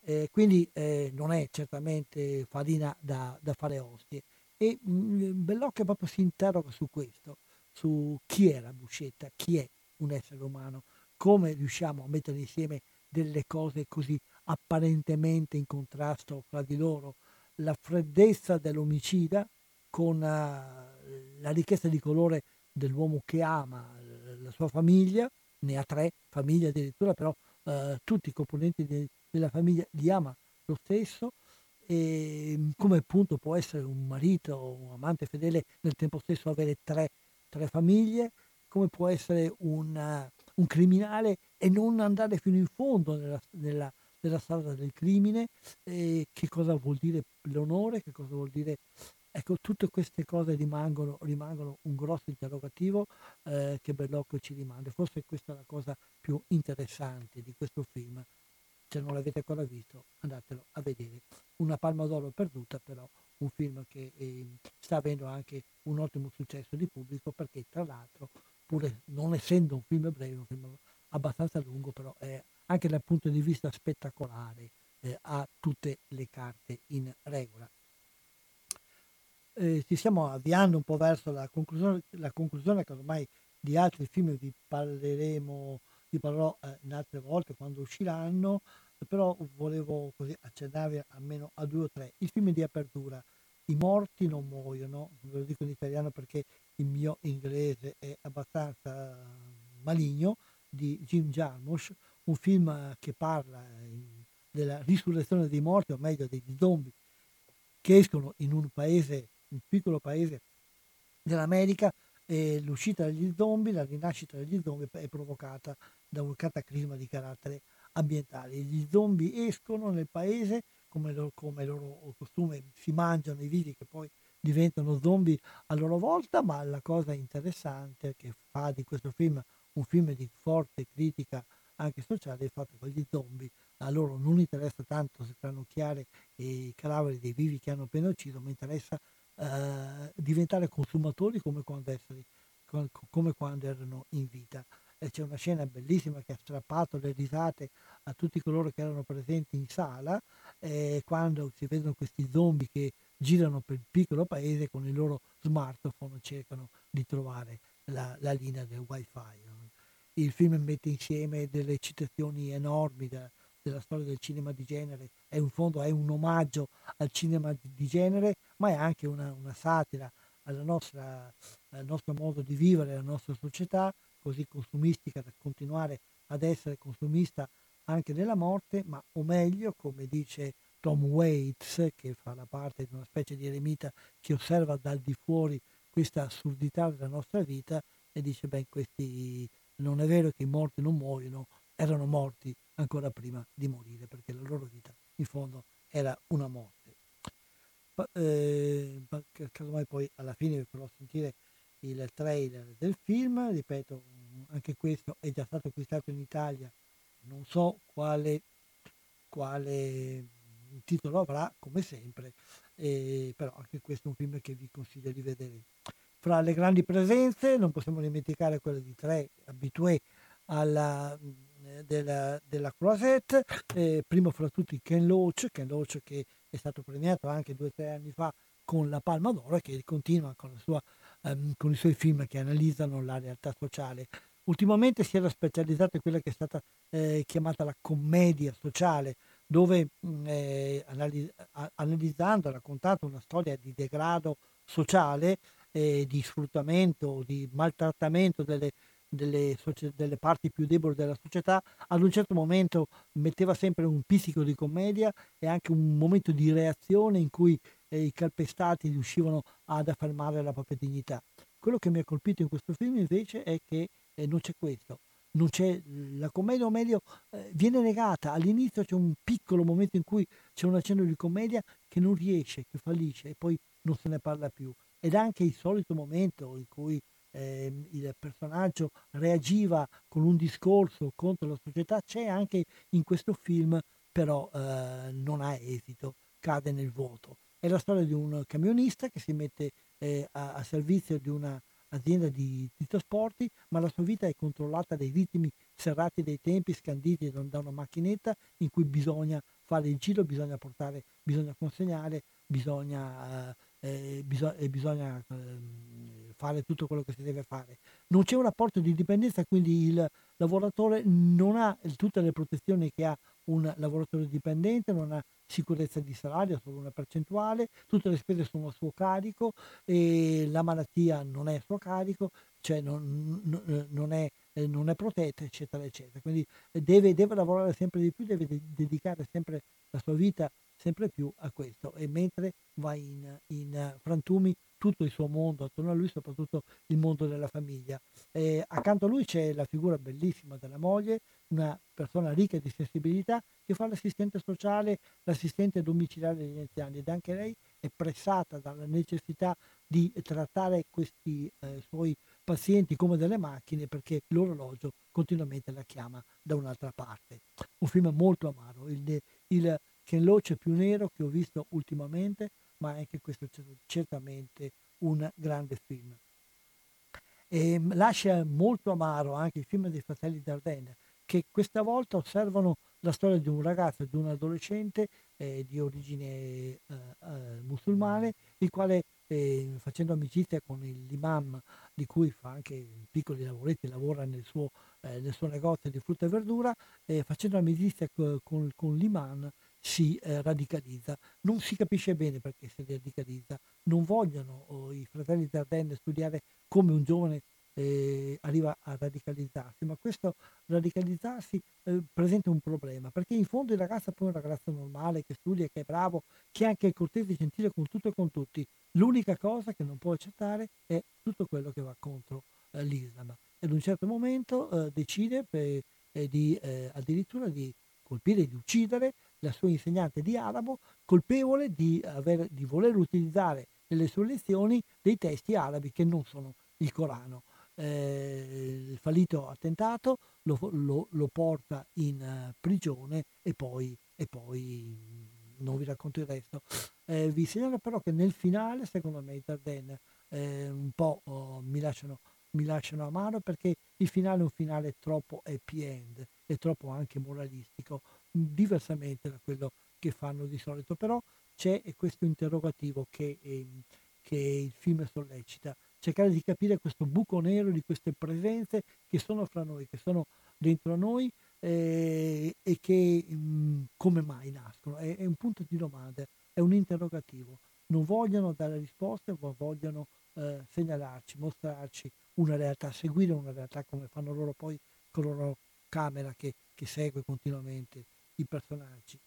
Eh, quindi eh, non è certamente farina da, da fare ostie. E mh, mm, Bellocchio proprio si interroga su questo, su chi è la Buscetta, chi è un essere umano, come riusciamo a mettere insieme delle cose così apparentemente in contrasto fra di loro, la freddezza dell'omicida con uh, la richiesta di colore dell'uomo che ama la sua famiglia, ne ha tre famiglie addirittura, però uh, tutti i componenti de- della famiglia li ama lo stesso e come appunto può essere un marito un amante fedele nel tempo stesso avere tre, tre famiglie, come può essere un, uh, un, criminale e non andare fino in fondo nella, nella, nella strada del crimine, e che cosa vuol dire l'onore, che cosa vuol dire Ecco, tutte queste cose rimangono, rimangono un grosso interrogativo eh, che Bellocchio ci rimanda. Forse questa è la cosa più interessante di questo film. Se non l'avete ancora visto, andatelo a vedere. Una palma d'oro perduta, però un film che eh, sta avendo anche un ottimo successo di pubblico perché tra l'altro, pur non essendo un film breve, un film abbastanza lungo, però è anche dal punto di vista spettacolare eh, ha tutte le carte in regola eh, ci stiamo avviando un po' verso la conclusione, la conclusione che ormai di altri film vi parleremo, vi parlerò eh, in altre volte quando usciranno, però volevo così accennare almeno a due o tre. Il film di apertura, I morti non muoiono, ve lo dico in italiano perché il mio inglese è abbastanza maligno, di Jim Jarmusch, un film che parla della risurrezione dei morti, o meglio degli zombie che escono in un paese un piccolo paese dell'America e l'uscita degli zombie, la rinascita degli zombie è provocata da un cataclisma di carattere ambientale. Gli zombie escono nel paese, come, loro, come loro costume, si mangiano i vivi che poi diventano zombie a loro volta, ma la cosa interessante che fa di questo film un film di forte critica anche sociale è fatto che gli zombie a loro non interessa tanto se ranocchiare i cadaveri dei vivi che hanno appena ucciso, ma interessa eh, diventare consumatori come quando, essere, come quando, erano in vita. C'è una scena bellissima che ha strappato le risate a tutti coloro che erano presenti in sala eh, quando si vedono questi zombie che girano per il piccolo paese con il loro smartphone cercano di trovare la, la linea del wifi. Il film mette insieme delle citazioni enormi da, della storia del cinema di genere, è un fondo, è un omaggio al cinema di genere, ma è anche una, una satira nostra, al nostro modo di vivere, alla nostra società, così consumistica da continuare ad essere consumista anche nella morte, ma o meglio, come dice Tom Waits, che fa la parte di una specie di eremita che osserva dal di fuori questa assurdità della nostra vita e dice, beh, questi non è vero che i morti non muoiono, erano morti ancora prima di morire, perché la loro vita in fondo era una morte. Pa- eh, casomai poi alla fine vi farò sentire il trailer del film, ripeto, anche questo è già stato acquistato in Italia, non so quale, quale titolo avrà, come sempre, eh, però anche questo è un film che vi consiglio di vedere. Fra le grandi presenze non possiamo dimenticare quelle di tre abitué alla, della, della Croisette, eh, primo fra tutti Ken Loach, Ken Loach che è stato premiato anche due o tre anni fa con la Palma d'Oro e che continua con, sua, ehm, con i suoi film che analizzano la realtà sociale. Ultimamente si era specializzato in quella che è stata eh, chiamata la commedia sociale, dove mh, eh, analizzando, raccontando una storia di degrado sociale, eh, di sfruttamento, di maltrattamento delle, delle, delle parti più deboli della società, ad un certo momento metteva sempre un pizzico di commedia e anche un momento di reazione in cui eh, i calpestati riuscivano ad affermare la propria dignità. Quello che mi ha colpito in questo film invece è che eh, non c'è questo, non c'è la commedia, o meglio, eh, viene negata. All'inizio c'è un piccolo momento in cui c'è un accenno di commedia che non riesce, che fallisce e poi non se ne parla più. Ed anche il solito momento in cui ehm, il personaggio reagiva con un discorso contro la società c'è anche in questo film, però eh, non ha esito, cade nel vuoto. È la storia di un camionista che si mette eh, a, a servizio di una azienda di, di trasporti, ma la sua vita è controllata dai ritmi serrati dei tempi scanditi da, da una macchinetta in cui bisogna fare il giro, bisogna portare, bisogna consegnare, bisogna, e bisogna ehm, fare tutto quello che si deve fare. Non c'è un rapporto di dipendenza, quindi il lavoratore non ha tutte le protezioni che ha un lavoratore dipendente, non ha sicurezza di salario, solo una percentuale, tutte le spese sono a suo carico e la malattia non è a suo carico, cioè non, non- è, eh, non è protetta, eccetera, eccetera. Quindi eh, deve, deve lavorare sempre di più, deve de- dedicare sempre la sua vita sempre più a questo e mentre va in, in frantumi tutto il suo mondo attorno a lui, soprattutto il mondo della famiglia. Eh, accanto a lui c'è la figura bellissima della moglie, una persona ricca di sensibilità che fa l'assistente sociale, l'assistente domiciliare degli anziani ed anche lei è pressata dalla necessità di trattare questi eh, suoi pazienti come delle macchine perché l'orologio continuamente la chiama da un'altra parte. Un film molto amaro, il, il Ken Loach più nero che ho visto ultimamente, ma anche questo è certamente un grande film. E lascia molto amaro anche il film dei fratelli Dardenne, che questa volta osservano la storia di un ragazzo, di un adolescente eh, di origine eh, eh, musulmane, il quale eh, facendo amicizia con l'imam di cui fa anche piccoli lavoretti, lavora nel suo, eh, nel suo negozio di frutta e verdura, eh, facendo amicizia co- con, con l'imam si eh, radicalizza. Non si capisce bene perché si radicalizza. Non vogliono oh, i fratelli Dardenne studiare come un giovane eh, arriva a radicalizzarsi, ma questo radicalizzarsi eh, presenta un problema, perché in fondo il ragazzo è poi un ragazzo normale che studia, che è bravo, che è anche cortese e gentile con tutto e con tutti. L'unica cosa che non può accettare è tutto quello che va contro eh, l'Islam. Ad un certo momento eh, decide per, eh, di, eh, addirittura di colpire, di uccidere la sua insegnante di arabo, colpevole di, aver, di voler utilizzare nelle sue lezioni dei testi arabi che non sono il Corano. Eh, il fallito attentato lo, lo- lo porta in eh, prigione e poi, e poi non vi racconto il resto. Eh, vi segnalo però che nel finale, secondo me, i Dardenne eh, un po' oh, mi, lasciano, mi lasciano amaro perché il finale è un finale troppo happy end e troppo anche moralistico, diversamente da quello che fanno di solito. Però c'è questo interrogativo che, ehm, che il film sollecita, cercare di capire questo buco nero di queste presenze che sono fra noi, che sono dentro noi eh, e che mh, come mai nascono. È, è un punto di domanda, è un interrogativo. Non vogliono dare risposte, ma vogliono eh, segnalarci, mostrarci una realtà, seguire una realtà come fanno loro poi con la loro camera che, che segue continuamente i personaggi.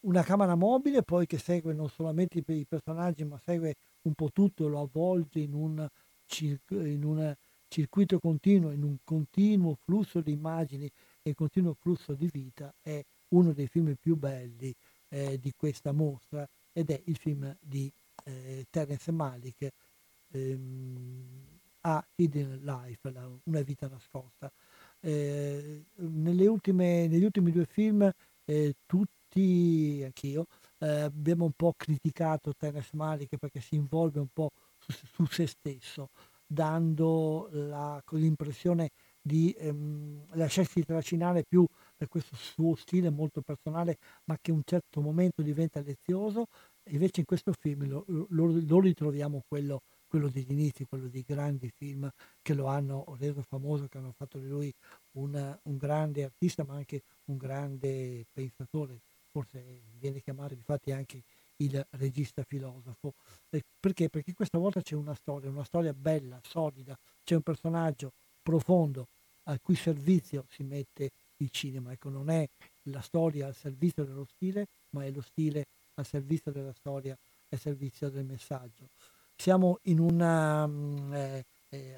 Una camera mobile poi che segue non solamente i, personaggi, ma segue un po' tutto, lo avvolge in un, in un circuito continuo, in un continuo flusso di immagini e continuo flusso di vita, è uno dei film più belli eh, di questa mostra ed è il film di eh, Terence Malick, ehm, A Hidden Life, la, Una vita nascosta. Eh, ultime, negli ultimi due film eh, tutti, anch'io, eh, abbiamo un po' criticato Terence Malick perché si involve un po' su, su se stesso, dando la, l'impressione di ehm, lasciarsi trascinare più per questo suo stile molto personale, ma che a un certo momento diventa lezioso. Invece in questo film lo, lo, lo ritroviamo quello, quello, degli inizi, quello dei grandi film che lo hanno reso famoso, che hanno fatto di lui un, un grande artista, ma anche un grande pensatore. Forse viene chiamato infatti anche il regista filosofo. Perché? Perché questa volta c'è una storia, una storia bella, solida, c'è un personaggio profondo al cui servizio si mette il cinema. Ecco, non è la storia al servizio dello stile, ma è lo stile al servizio della storia al servizio del messaggio. Siamo in una, mm, eh, eh,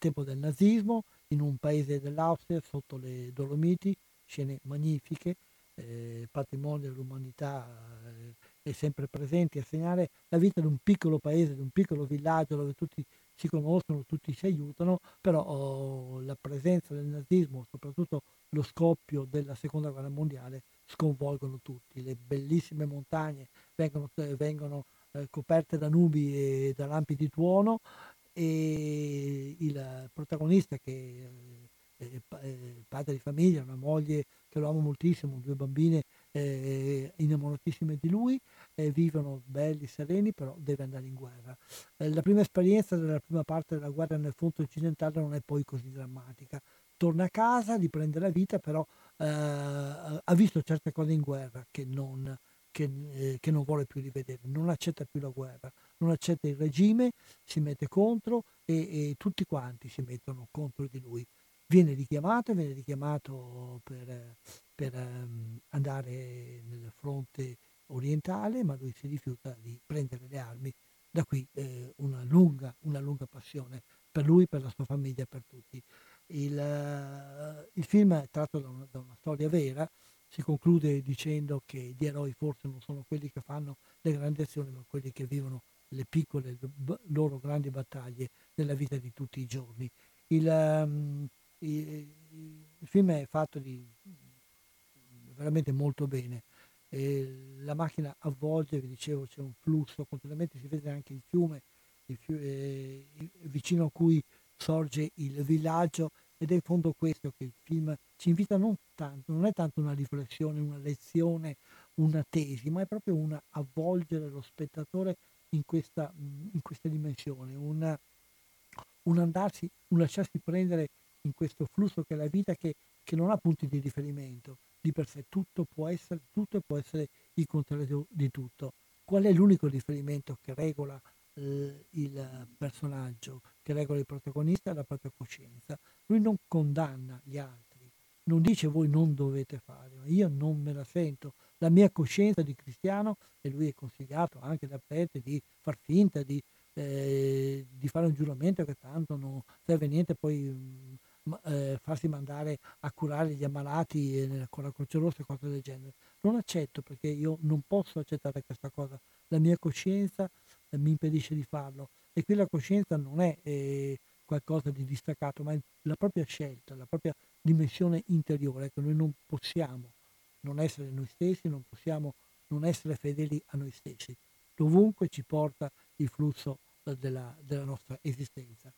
tempo del nazismo, in un paese dell'Austria, sotto le Dolomiti, scene magnifiche, eh, patrimonio dell'umanità eh, è sempre presente a segnare la vita di un piccolo paese, di un piccolo villaggio dove tutti si conoscono, tutti si aiutano, però oh, la presenza del nazismo, soprattutto lo scoppio della seconda guerra mondiale, sconvolgono tutti. Le bellissime montagne vengono, eh, vengono eh, coperte da nubi e da lampi di tuono e il protagonista che è, è padre di famiglia, una moglie che lo ama moltissimo, due bambine eh, innamoratissime di lui, eh, vivono belli, sereni, però deve andare in guerra. Eh, la prima esperienza della prima parte della guerra nel fronte occidentale non è poi così drammatica. Torna a casa, riprende la vita, però eh, ha visto certe cose in guerra che non, che, eh, che non vuole più rivedere, non accetta più la guerra, non accetta il regime, si mette contro e, e tutti quanti si mettono contro di lui viene richiamato, viene richiamato per, per um, andare nel fronte orientale, ma lui si rifiuta di prendere le armi. Da qui eh, una, lunga, una, lunga, passione per lui, per la sua famiglia, per tutti. Il, uh, il film è tratto da una, da una, storia vera, si conclude dicendo che gli eroi forse non sono quelli che fanno le grandi azioni, ma quelli che vivono le piccole loro grandi battaglie nella vita di tutti i giorni. Il, um, il, il film è fatto di veramente molto bene. E la macchina avvolge, vi dicevo, c'è un flusso, continuamente si vede anche il fiume, il fiume eh, vicino a cui sorge il villaggio ed è in fondo questo che il film ci invita non tanto, non è tanto una riflessione, una lezione, una tesi, ma è proprio un avvolgere lo spettatore in questa, in questa dimensione, un, un andarsi, un lasciarsi prendere in questo flusso che è la vita che, che non ha punti di riferimento di per sé, tutto può essere tutto e può essere il contrario di tutto. Qual è l'unico riferimento che regola eh, il personaggio, che regola il protagonista? La propria coscienza. Lui non condanna gli altri, non dice voi non dovete fare, ma io non me la sento. La mia coscienza di cristiano, e lui è consigliato anche da prete di far finta di, eh, di fare un giuramento che tanto non serve niente, poi mh, eh, farsi mandare a curare gli ammalati eh, con la Croce Rossa e cose del genere. Non accetto perché io non posso accettare questa cosa. La mia coscienza mi impedisce di farlo. E qui la coscienza non è eh, qualcosa di distaccato, ma è la propria scelta, la propria dimensione interiore. Ecco, noi non possiamo non essere noi stessi, non possiamo non essere fedeli a noi stessi. Dovunque ci porta il flusso eh, della, della nostra esistenza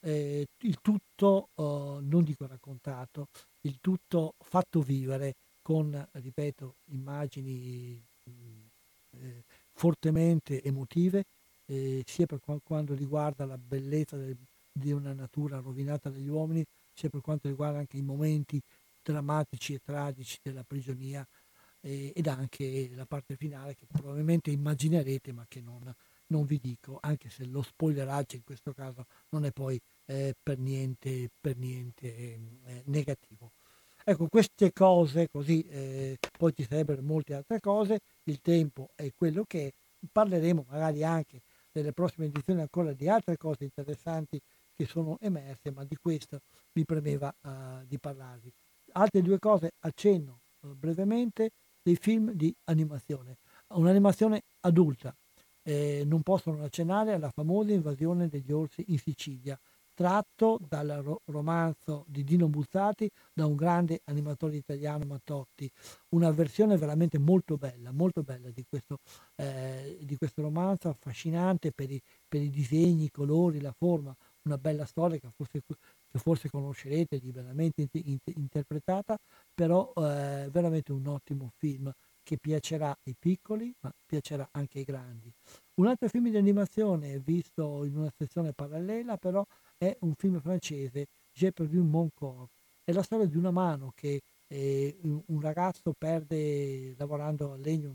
eh, il tutto, eh, non dico raccontato, il tutto fatto vivere con, ripeto, immagini eh, fortemente emotive, eh, sia per quanto riguarda la bellezza del, di una natura rovinata dagli uomini, sia per quanto riguarda anche i momenti drammatici e tragici della prigionia eh, ed anche la parte finale che probabilmente immaginerete ma che non, non vi dico, anche se lo spoileraggio in questo caso non è poi eh, per niente, per niente eh, negativo. Ecco, queste cose così, eh, poi ci sarebbero molte altre cose, il tempo è quello che è, parleremo magari anche nelle prossime edizioni ancora di altre cose interessanti che sono emerse, ma di questo mi premeva uh, di parlarvi. Altre due cose accenno uh, brevemente, dei film di animazione. Un'animazione adulta. Eh, non possono accennare alla famosa invasione degli orsi in Sicilia, tratto dal ro- romanzo di Dino Buzzati da un grande animatore italiano Mattotti, una versione veramente molto bella, molto bella di questo, eh, di questo romanzo, affascinante per i, per i, disegni, i colori, la forma, una bella storia che forse, che forse conoscerete, liberamente in- interpretata, però eh, veramente un ottimo film che piacerà ai piccoli, ma piacerà anche ai grandi. Un altro film di animazione visto in una sezione parallela, però è un film francese, J'ai perdu mon corps. È la storia di una mano che eh, un ragazzo perde lavorando a legno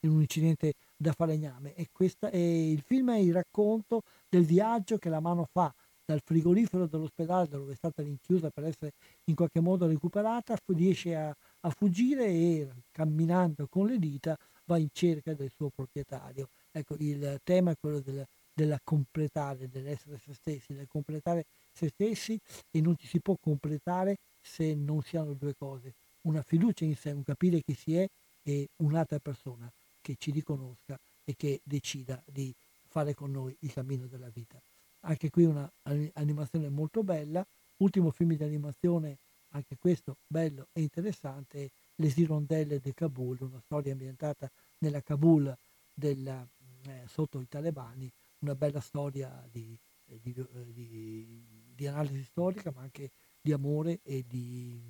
in un incidente da falegname e, questa, e il film è il racconto del viaggio che la mano fa dal frigorifero dell'ospedale dove è stata rinchiusa per essere in qualche modo recuperata, riesce a, a fuggire e camminando con le dita va in cerca del suo proprietario. Ecco, il tema è quello del, della completare, dell'essere se stessi, del completare se stessi e non ci si può completare se non si hanno due cose, una fiducia in sé, un capire chi si è e un'altra persona che ci riconosca e che decida di fare con noi il cammino della vita. Anche qui un'animazione molto bella, ultimo film di animazione, anche questo bello e interessante, Le Sirondelle di Kabul, una storia ambientata nella Kabul della, eh, sotto i talebani, una bella storia di, eh, di, eh, di, di, analisi storica, ma anche di amore e di,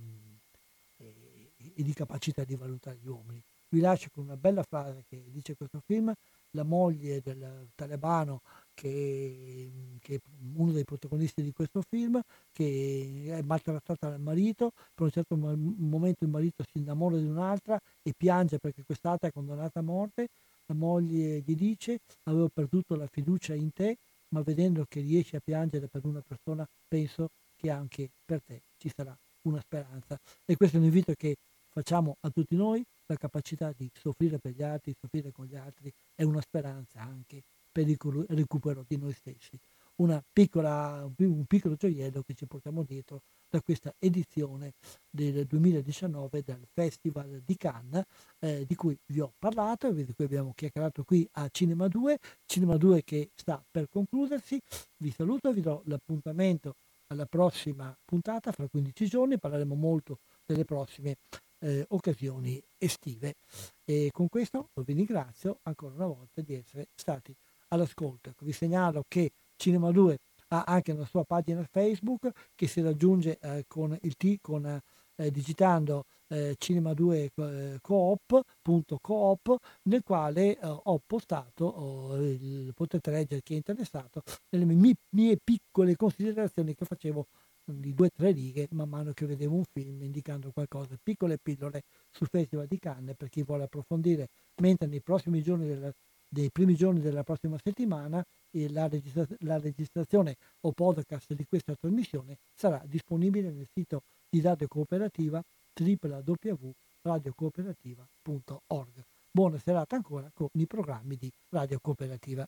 e, e di capacità di valutare gli uomini. Vi lascio con una bella frase che dice questo film, la moglie del talebano che, che, è uno dei protagonisti di questo film, che è maltrattata dal marito, per un certo momento il marito si innamora di un'altra e piange perché quest'altra è condannata a morte la moglie gli dice avevo perduto la fiducia in te, ma vedendo che riesci a piangere per una persona, penso che anche per te ci sarà una speranza. E questo è un invito che facciamo a tutti noi, la capacità di soffrire per gli altri, soffrire con gli altri, è una speranza anche per il recupero di noi stessi. Piccola, un piccolo gioiello che ci portiamo dietro da questa edizione del 2019 del Festival di Cannes, eh, di cui vi ho parlato e di cui abbiamo chiacchierato qui a Cinema 2, Cinema 2 che sta per concludersi. Vi saluto, vi do l'appuntamento alla prossima puntata fra 15 giorni, parleremo molto delle prossime eh, occasioni estive. E con questo vi ringrazio ancora una volta di essere stati all'ascolto. Vi segnalo che Cinema 2 ha anche una sua pagina Facebook che si raggiunge eh, con il T con, eh, digitando eh, cinema2coop.coop nel quale eh, ho postato, oh, il, potete leggere chi è interessato, nelle mie, mie piccole considerazioni che facevo di due o tre righe man mano che vedevo un film indicando qualcosa, piccole pillole sul Festival di Cannes per chi vuole approfondire, mentre nei prossimi giorni della, dei primi giorni della prossima settimana la, registra- la, registrazione o podcast di questa trasmissione sarà disponibile nel sito di Radio Cooperativa www.radiocooperativa.org. Buona serata ancora con i programmi di Radio Cooperativa.